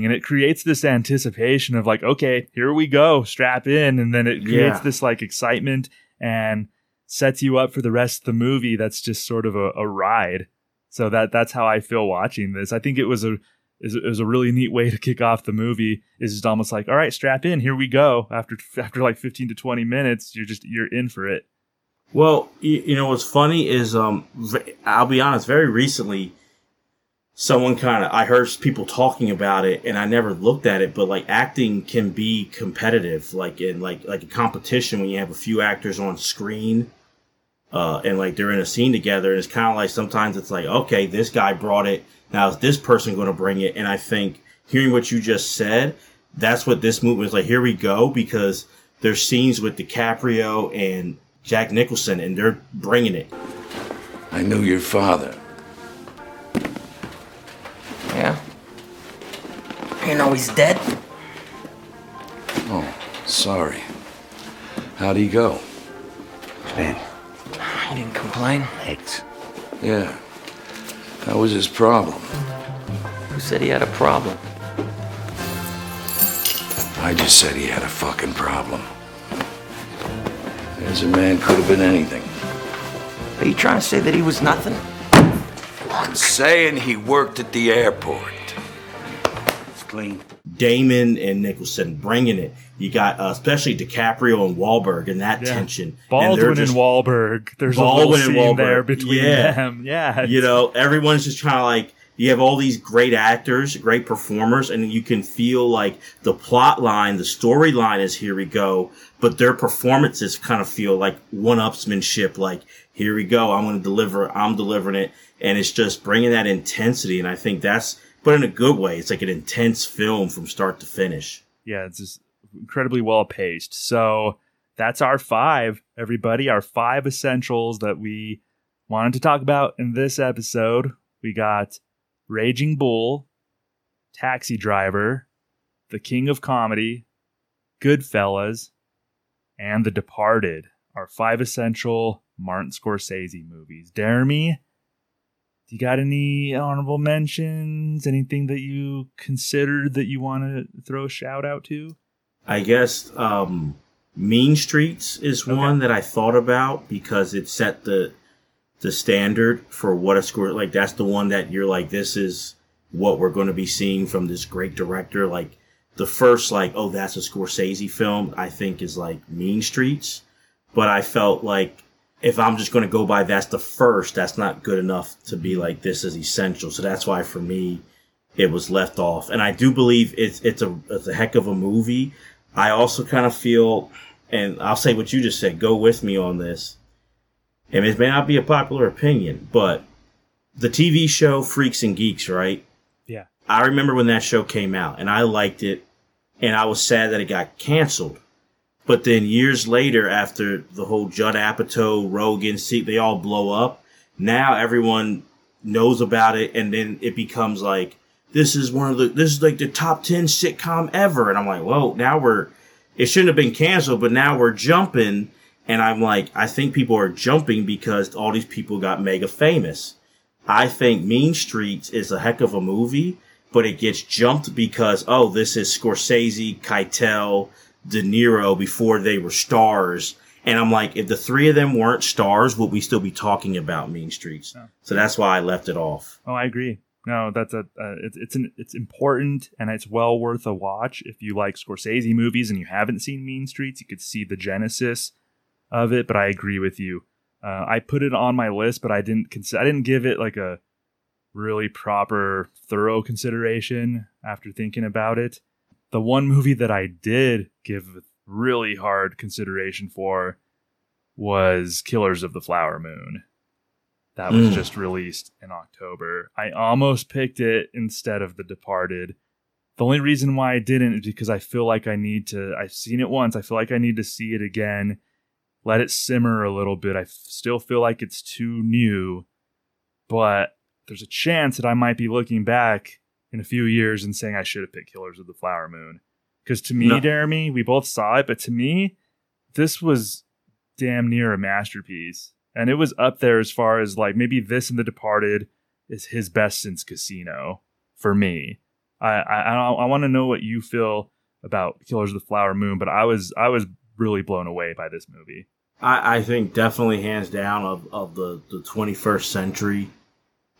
And it creates this anticipation of like okay here we go strap in. And then it creates yeah. this like excitement and sets you up for the rest of the movie that's just sort of a, a ride. So that that's how i feel watching this. I think it was a it was a really neat way to kick off the movie is just almost like all right strap in here we go. After after like 15 to 20 minutes you're just you're in for it.
Well you, you know what's funny is um i'll be honest very recently someone kind of I heard people talking about it and I never looked at it, but like acting can be competitive, like in like like a competition when you have a few actors on screen. Uh, and like they're in a scene together, and it's kind of like sometimes it's like, okay, this guy brought it. Now is this person going to bring it? And I think hearing what you just said, that's what this movie is like. Here we go, because there's scenes with DiCaprio and Jack Nicholson, and they're bringing it.
I knew your father.
You know he's dead?
Oh, sorry. How'd he go?
Ben.
He didn't complain.
Legs.
Yeah. That was his problem.
Who said he had a problem?
I just said he had a fucking problem. As a man could have been anything.
Are you trying to say that he was nothing?
I'm saying he worked at the airport.
It's clean. Damon and Nicholson bringing it. You got uh, especially DiCaprio and Wahlberg and that
Yeah.
tension. And
Baldwin
they're
and,
just-
Wahlberg. There's a
Baldwin
little
and
scene
Wahlberg.
there between
Yeah.
them. [laughs] Yeah,
you know, everyone's just trying to like you have all these great actors, great performers, and you can feel like the plot line, the storyline is here we go, but their performances kind of feel like one-upsmanship, like here we go, I'm going to deliver, I'm delivering it, and it's just bringing that intensity, and I think that's, but in a good way, it's like an intense film from start to finish.
yeah, it's just incredibly well paced. So that's our five, everybody. Our five essentials that we wanted to talk about in this episode. We got Raging Bull, Taxi Driver, The King of Comedy, Goodfellas, and The Departed. Our five essential Martin Scorsese movies. Jeremy, you got any honorable mentions? Anything that you considered that you want to throw a shout out to?
I guess um, Mean Streets is one that I thought about because it set the the standard for what a score like that's the one that you're like this is what we're going to be seeing from this great director like the first like oh that's a Scorsese film I think is like Mean Streets but I felt like if I'm just going to go by that's the first that's not good enough to be like this is essential so that's why for me it was left off and I do believe it's it's a it's a heck of a movie I also kind of feel and I'll say what you just said go with me on this and it may not be a popular opinion, but the TV show Freaks and Geeks, right?
Yeah.
I remember when that show came out and I liked it and I was sad that it got canceled. But then years later, after the whole Judd Apatow, Rogan, see, they all blow up. Now everyone knows about it and then it becomes like, this is one of the, this is like the top 10 sitcom ever. And I'm like, whoa, now we're, it shouldn't have been canceled, but now we're jumping. And I'm like, I think people are jumping because all these people got mega famous. I think Mean Streets is a heck of a movie, but it gets jumped because, oh, this is Scorsese, Keitel, De Niro before they were stars. And I'm like, if the three of them weren't stars, would we still be talking about Mean Streets? So that's why I left it off.
Oh, I agree. No, that's a uh, it's it's an, it's important and it's well worth a watch if you like Scorsese movies and you haven't seen Mean Streets. You could see the genesis of it, but I agree with you. Uh, I put it on my list, but I didn't consider. I didn't give it like a really proper, thorough consideration after thinking about it. The one movie that I did give really hard consideration for was Killers of the Flower Moon. That was
Mm.
just released in October. I almost picked it instead of The Departed. The only reason why I didn't is because I feel like I need to. I've seen it once. I feel like I need to see it again, let it simmer a little bit. I f- still feel like it's too new, but there's a chance that I might be looking back in a few years and saying I should have picked Killers of the Flower Moon. Because to me,
No.
Jeremy, we both saw it, but to me, this was damn near a masterpiece. And it was up there as far as like maybe this and The Departed is his best since Casino for me. I I, I, I want to know what you feel about Killers of the Flower Moon, but I was I was really blown away by this movie.
I, I think definitely hands down of, of the, the 21st century,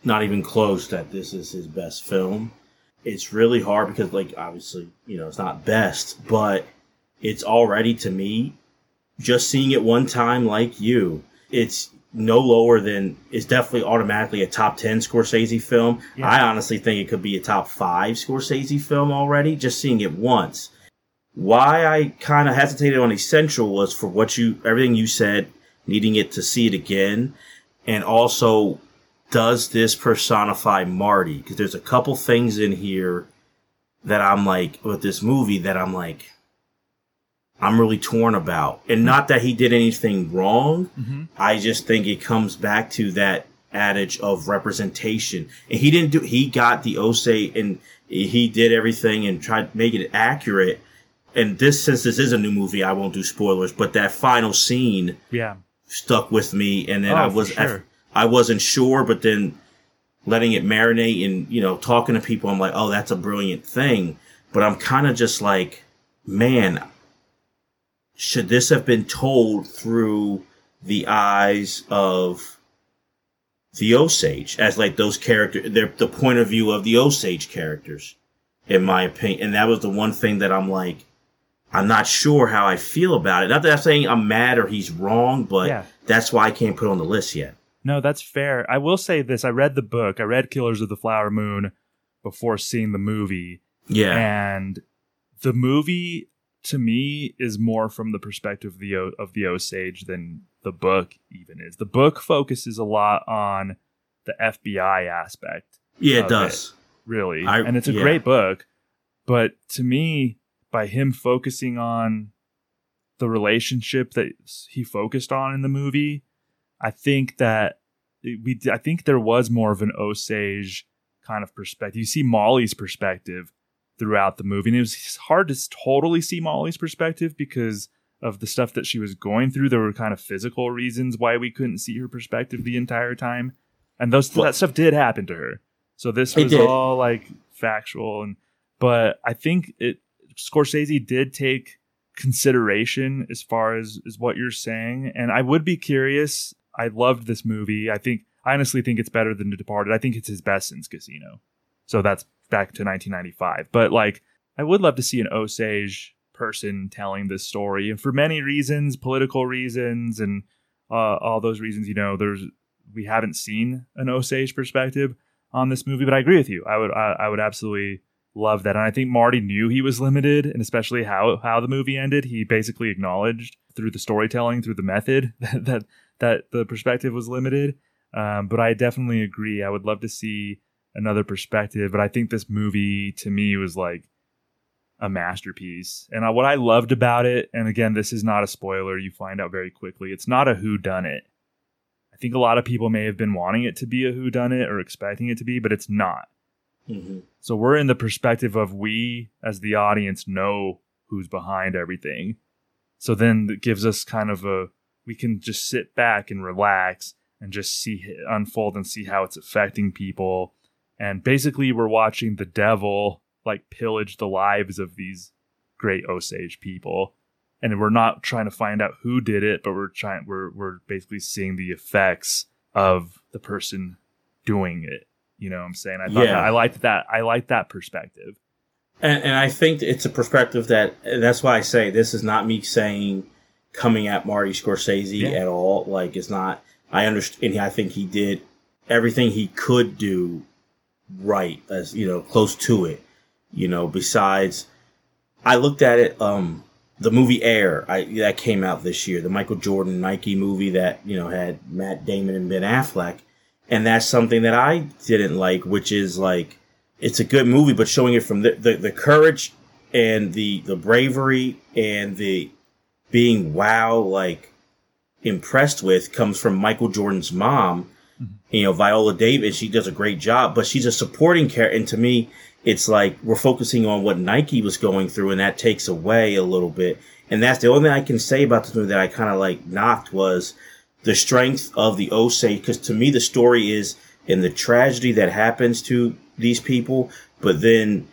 not even close that this is his best film. It's really hard because, like, obviously, you know, it's not best, but it's already to me, just seeing it one time like you, it's no lower than, it's definitely automatically a top 10 Scorsese film.
Yeah.
I honestly think it could be a top five Scorsese film already, just seeing it once why I kind of hesitated on essential was for what you everything you said, needing it to see it again, and also does this personify Marty? Because there's a couple things in here that I'm like with this movie that I'm like I'm really torn about, and not that he did anything wrong.
Mhm.
I just think it comes back to that adage of representation. And he didn't do, he got the Osage and he did everything and tried to make it accurate. And this, since this is a new movie, I won't do spoilers, but that final scene
Yeah.
stuck with me. And then
Oh,
I was,
sure.
I wasn't sure, but then letting it marinate and, you know, talking to people, I'm like, oh, that's a brilliant thing. But I'm kind of just like, man, should this have been told through the eyes of the Osage as like those characters, they're the point of view of the Osage characters, in my opinion. And that was the one thing that I'm like, I'm not sure how I feel about it. Not that I'm saying I'm mad or he's wrong, but
Yeah.
that's why I can't put on the list yet.
No, that's fair. I will say this: I read the book. I read Killers of the Flower Moon before seeing the movie.
Yeah.
and the movie to me is more from the perspective of the O- of the Osage than the book even is. The book focuses a lot on the FBI aspect.
Yeah, it does.
really,
I-
and it's a
yeah.
great book. But to me, by him focusing on the relationship that he focused on in the movie, I think that we I think there was more of an Osage kind of perspective. You see Molly's perspective throughout the movie, and it was hard to totally see Molly's perspective because of the stuff that she was going through. There were kind of physical reasons why we couldn't see her perspective the entire time, and those that stuff did happen to her. So this was all like factual, and but I think it Scorsese did take consideration as far as is what you're saying, and I would be curious. I loved this movie. I think I honestly think it's better than The Departed. I think it's his best since Casino. So that's back to 1995. But like, I would love to see an Osage person telling this story, and for many reasons, political reasons, and uh, all those reasons. You know, there's we haven't seen an Osage perspective on this movie, but I agree with you. I would I, I would absolutely love that, and I think Marty knew he was limited, and especially how how the movie ended. He basically acknowledged through the storytelling, through the method, [laughs] that that, that the perspective was limited. Um, but I definitely agree. I would love to see another perspective, but I think this movie to me was like a masterpiece. And uh, what I loved about it, and again, this is not a spoiler, you find out very quickly. It's not a who done it. I think a lot of people may have been wanting it to be a who done it or expecting it to be, but it's not.
Mm-hmm.
So we're in the perspective of we as the audience know who's behind everything. So then it gives us kind of a we can just sit back and relax and just see it unfold and see how it's affecting people. And basically we're watching the devil like pillage the lives of these great Osage people. And we're not trying to find out who did it, but we're trying we're we're basically seeing the effects of the person doing it. You know what I'm saying? I thought
Yeah.
that, I liked that I liked that perspective.
And, and I think it's a perspective that, that's why I say this is not me saying coming at Marty Scorsese at all. Like, it's not, I understand, and I think he did everything he could do right, as, you know, close to it. You know, besides, I looked at it, um, the movie Air, I, that came out this year, the Michael Jordan Nike movie that, you know, had Matt Damon and Ben Affleck. And that's something that I didn't like, which is like, it's a good movie, but showing it from the, the, the courage and the, the bravery and the being wow, like impressed with comes from Michael Jordan's mom, mm-hmm. you know, Viola Davis. She does a great job, but she's a supporting character. And to me, it's like we're focusing on what Nike was going through and that takes away a little bit. And that's the only thing I can say about this movie that I kind of like knocked was the strength of the Osage. Cause to me, the story is in the tragedy that happens to these people, but then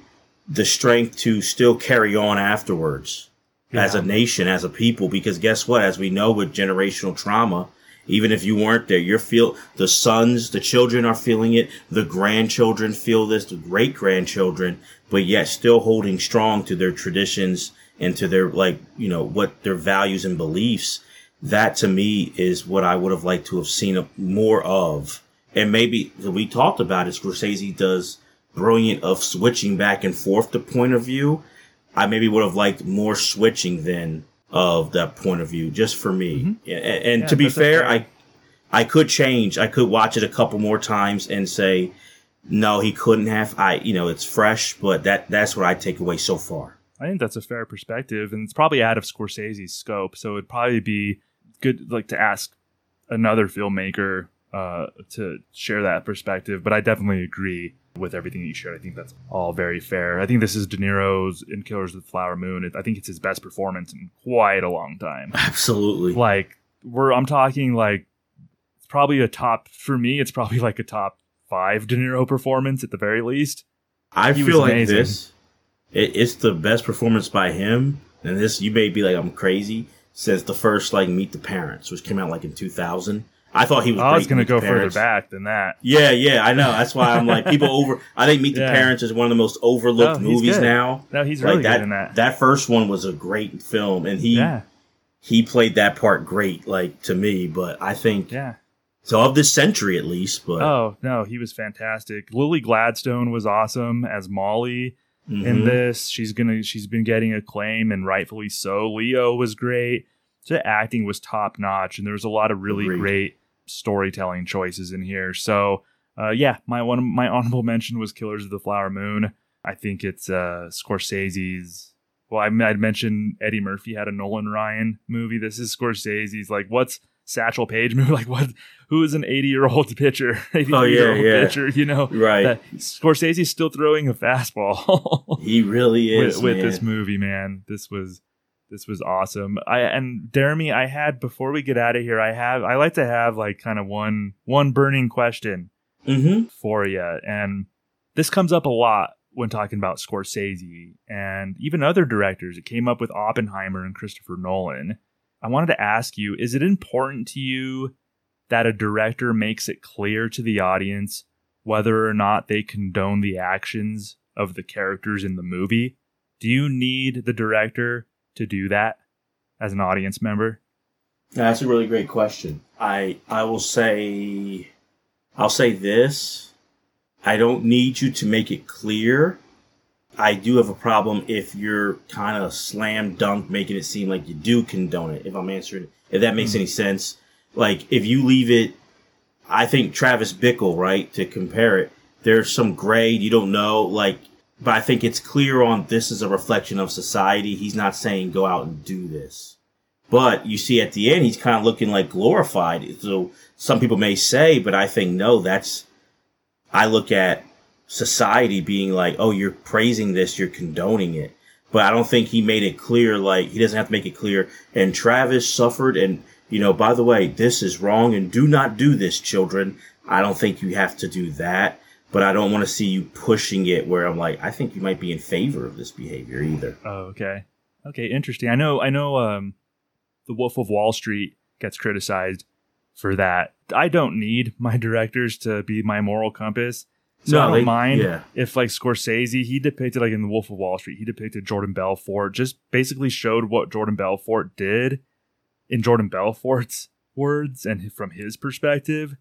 the strength to still carry on afterwards as a nation, as a people. Because guess what? As we know with generational trauma, even if you weren't there, you're feel the sons, the children are feeling it, the grandchildren feel this, the great grandchildren, but yet still holding strong to their traditions and to their like, you know, what their values and beliefs. That to me is what I would have liked to have seen more of. And maybe we talked about it, Scorsese does brilliant of switching back and forth the point of view. I maybe would have liked more switching than of that point of view, just for me. A- And, and
Yeah,
to be fair,
fair-
I I could change. I could watch it a couple more times and say, no, he couldn't have. I, you know, it's fresh, but that that's what I take away so far.
I think that's a fair perspective, and it's probably out of Scorsese's scope. So it'd probably be good, like, to ask another filmmaker uh, to share that perspective. But I definitely agree with everything that you shared. I think that's all very fair. I think this is De Niro's in Killers of the Flower Moon. I think it's his best performance in quite a long time.
Absolutely.
Like we're, I'm talking like it's probably a top for me. It's probably like a top five De Niro performance at the very least.
I
He
feel like this. It, it's the best performance by him, and this you may be like I'm crazy since the first like Meet the Parents, which came out like in 2000. I thought he was.
I was going to go
the
further back than that.
Yeah, yeah, I know. That's why I'm like people [laughs] over. I think Meet the Parents is one of the most overlooked
No,
movies
good.
now.
No, he's
Like
really
that,
good in that.
That first one was a great film, and he
Yeah.
he played that part great, like to me. But I think
Yeah.
so of this century at least. But
Oh no, he was fantastic. Lily Gladstone was awesome as Molly in
Mhm.
this. She's gonna she's been getting acclaim and rightfully so. Leo was great. The acting was top notch, and there was a lot of really
Agreed.
great storytelling choices in here. So uh, yeah, my one my [laughs] honorable mention was Killers of the Flower Moon. I think it's uh, Scorsese's. Well, I, I'd mentioned Eddie Murphy had a Nolan Ryan movie. This is Scorsese's. Like, what's Satchel Paige movie? [laughs] Like, what? Who is an eighty-year-old [laughs] pitcher?
Oh, yeah, yeah.
pitcher. You know,
Right.
That Scorsese's still throwing a fastball.
he really is
with, with this movie, man. This was this was awesome. I and Jeremy, I had before we get out of here, I have I like to have like kind of one one burning question
Mm-hmm.
for you, and this comes up a lot when talking about Scorsese and even other directors. It came up with Oppenheimer and Christopher Nolan. I wanted to ask you: Is it important to you that a director makes it clear to the audience whether or not they condone the actions of the characters in the movie? Do you need the director to do that as an audience member?
That's a really great question. I I will say I'll say this. I don't need you to make it clear. I do have a problem if you're kind of slam dunk making it seem like you do condone it. If I'm answering, if that makes hmm. any sense. Like if you leave it, I think Travis Bickle, right, to compare it. There's some gray you don't know, like, but I think it's clear on this is a reflection of society. He's not saying go out and do this. But you see at the end, he's kind of looking like glorified. So some people may say, but I think no, that's, I look at society being like, oh, you're praising this, you're condoning it. But I don't think he made it clear, like, he doesn't have to make it clear. And Travis suffered, and, you know, by the way, this is wrong, and do not do this, children. I don't think you have to do that. But I don't want to see you pushing it where I'm like, I think you might be in favor of this behavior either.
Oh, okay. Okay, interesting. I know I know um The Wolf of Wall Street gets criticized for that. I don't need my directors to be my moral compass. So
No,
I don't
they-
mind
yeah.
if like Scorsese, he depicted like in The Wolf of Wall Street, he depicted Jordan Belfort, just basically showed what Jordan Belfort did in Jordan Belfort's words and from his perspective.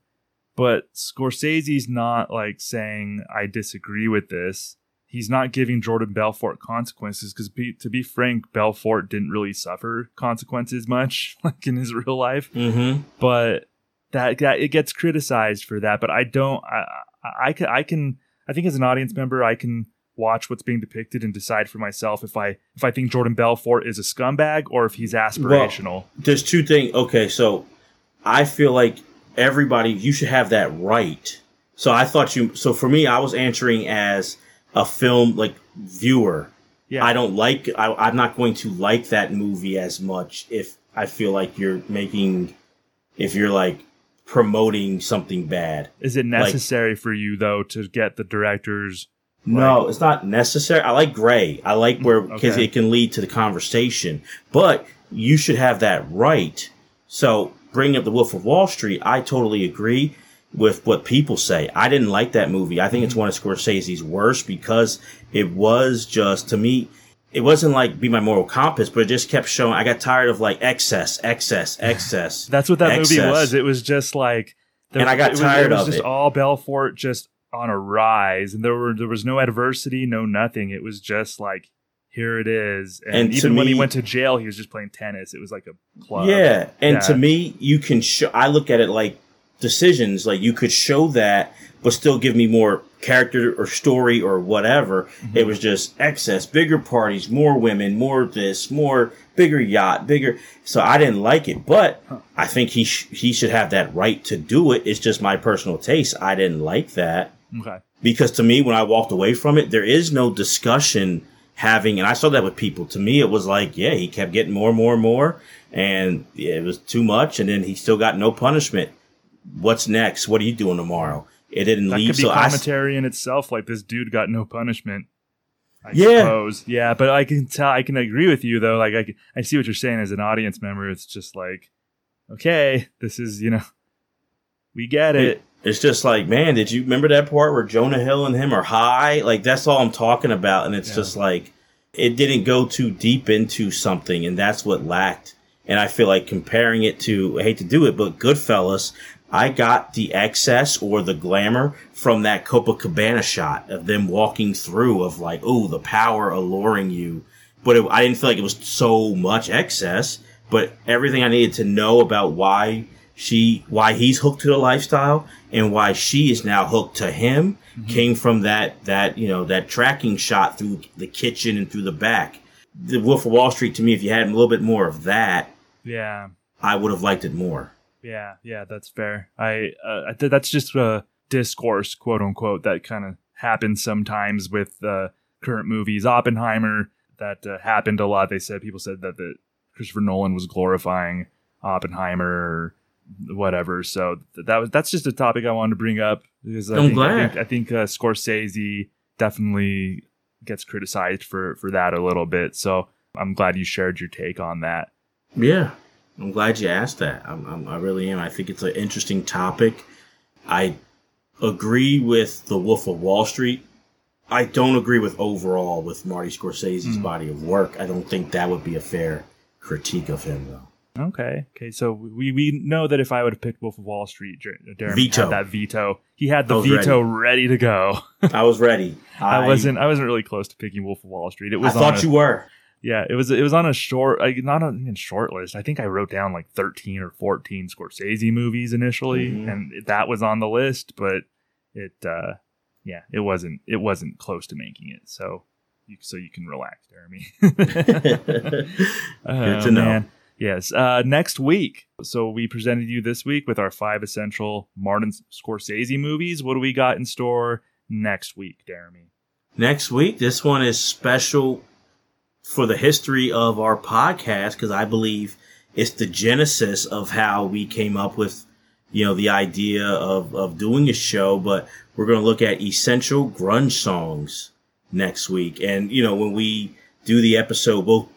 But Scorsese's not like saying I disagree with this. He's not giving Jordan Belfort consequences because, be, to be frank, Belfort didn't really suffer consequences much, [laughs] like in his real life.
Mm-hmm.
But that, that it gets criticized for that. But I don't. I, I, I can. I can. I think as an audience member, I can watch what's being depicted and decide for myself if I if I think Jordan Belfort is a scumbag or if he's aspirational.
There's two things. Okay, so I feel like everybody, you should have that right. So I thought you, so for me, I was answering as a film, like, viewer.
Yeah.
I don't like, I, I'm not going to like that movie as much if I feel like you're making, if you're like promoting something bad.
Is it
Like-
necessary for you though to get the directors?
No, it's not necessary. I like gray. I like where mm, because
Okay.
it can lead to the conversation. But you should have that right. So bringing up the Wolf of Wall Street, I totally agree with what people say. I didn't like that movie. I think it's mm-hmm. one of Scorsese's worst because it was just to me. It wasn't like be my moral compass, but it just kept showing. I got tired of like excess, excess, [sighs] excess.
That's what that movie was. It was just like,
And I got
it was,
tired
it was
of
just
it.
all Belfort just on a rise, and there were there was no adversity, no nothing. It was just like here it is. And,
And
even when he went to jail, he was just playing tennis. It was like a club.
Yeah, and
Yeah.
to me, you can show. I look at it like decisions. Like you could show that, but still give me more character or story or whatever.
Mm-hmm.
It was just excess, bigger parties, more women, more this, more bigger yacht, bigger. So I didn't like it, but I think he sh- he should have that right to do it. It's just my personal taste. I didn't like that
Okay.
because to me when i walked away from it there is no discussion having and i saw that with people to me it was like yeah he kept getting more and more and more and yeah, it was too much and then he still got no punishment what's next? What are you doing tomorrow? It didn't
That
leave.
could be
so I,
commentary in itself. Like this dude got no punishment. I
Yeah.
suppose. Yeah, but I can tell. I can agree with you though. Like I, can- I see what you're saying as an audience member. It's just like, okay, this is you know, we get it.
It's just like, man, did you remember that part where Jonah Hill and him are high? Like that's all I'm talking about, and it's just like it didn't go too deep into something, and that's what lacked. And I feel like comparing it to, I hate to do it, but Goodfellas, I got the excess or the glamour from that Copacabana shot of them walking through, of like, oh, the power alluring you. But it, I didn't feel like it was so much excess. But everything I needed to know about why she, why he's hooked to the lifestyle and why she is now hooked to him came from that, that, you know, that tracking shot through the kitchen and through the back. The Wolf of Wall Street to me, if you had a little bit more of that,
Yeah,
I would have liked it more.
yeah, yeah. That's fair. I, uh, I th- that's just a discourse, quote unquote, that kind of happens sometimes with uh, current movies. Oppenheimer, that uh, happened a lot. They said people said that the Christopher Nolan was glorifying Oppenheimer whatever. So th- that was that's just a topic I wanted to bring up because I
I'm
think,
glad.
I think, I think uh, Scorsese definitely gets criticized for for that a little bit. So I'm glad you shared your take on that.
Yeah, I'm glad you asked that. I'm, I'm, I really am. I think it's an interesting topic. I agree with The Wolf of Wall Street. I don't agree with overall with Marty Scorsese's
Mm.
body of work. I don't think that would be a fair critique of him, though.
Okay. Okay. So we we know that if I would have picked Wolf of Wall Street, Jeremy
Veto.
had that veto. He had the veto ready. to go. [laughs]
I was ready.
I, wasn't. I wasn't really close to picking Wolf of Wall Street. It was.
I
thought a-
you were.
Yeah, it was. It was on a short, not on even short list. I think I wrote down like thirteen or fourteen Scorsese movies initially,
Mhm.
and that was on the list. But it, uh yeah, it wasn't. It wasn't close to making it. So, you, so you can relax, Jeremy. [laughs] [laughs]
Good to know.
Yes. Uh, next week. So we presented you this week with our five essential Martin Scorsese movies. What do we got in store next week, Jeremy?
Next week, this one is special for the history of our podcast because I believe it's the genesis of how we came up with, you know, the idea of, of doing a show. But we're going to look at essential grunge songs next week. And, you know, when we do the episode, we'll,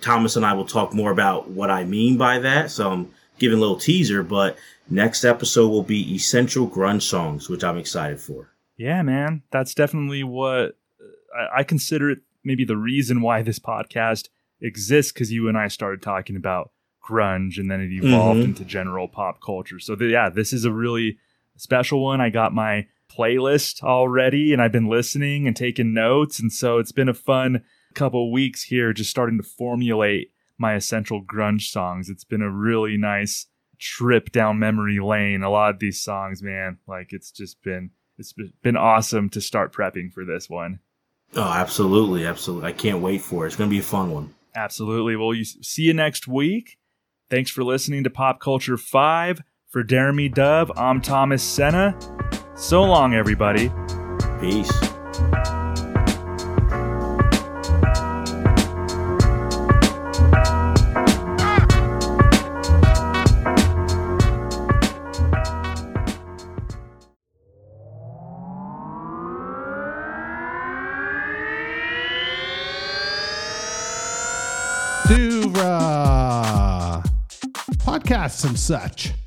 Thomas and I will talk more about what I mean by that. So I'm giving a little teaser, but next episode will be essential grunge songs, which I'm excited for.
Yeah, man, that's definitely what I, I consider it. Maybe the reason why this podcast exists because you and I started talking about grunge, and then it evolved
Mhm.
into general pop culture. So th- yeah, this is a really special one. I got my playlist already, and I've been listening and taking notes, and so it's been a fun couple weeks here, just starting to formulate my essential grunge songs. It's been a really nice trip down memory lane. A lot of these songs, man, like it's just been it's been awesome to start prepping for this one.
Oh, absolutely. Absolutely. I can't wait for it. It's going to be a fun one.
Absolutely. Well, you see you next week. Thanks for listening to Pop Culture 5. For Jeremy Dove, I'm Thomas Senna. So long, everybody.
Peace.
Podcasts and such.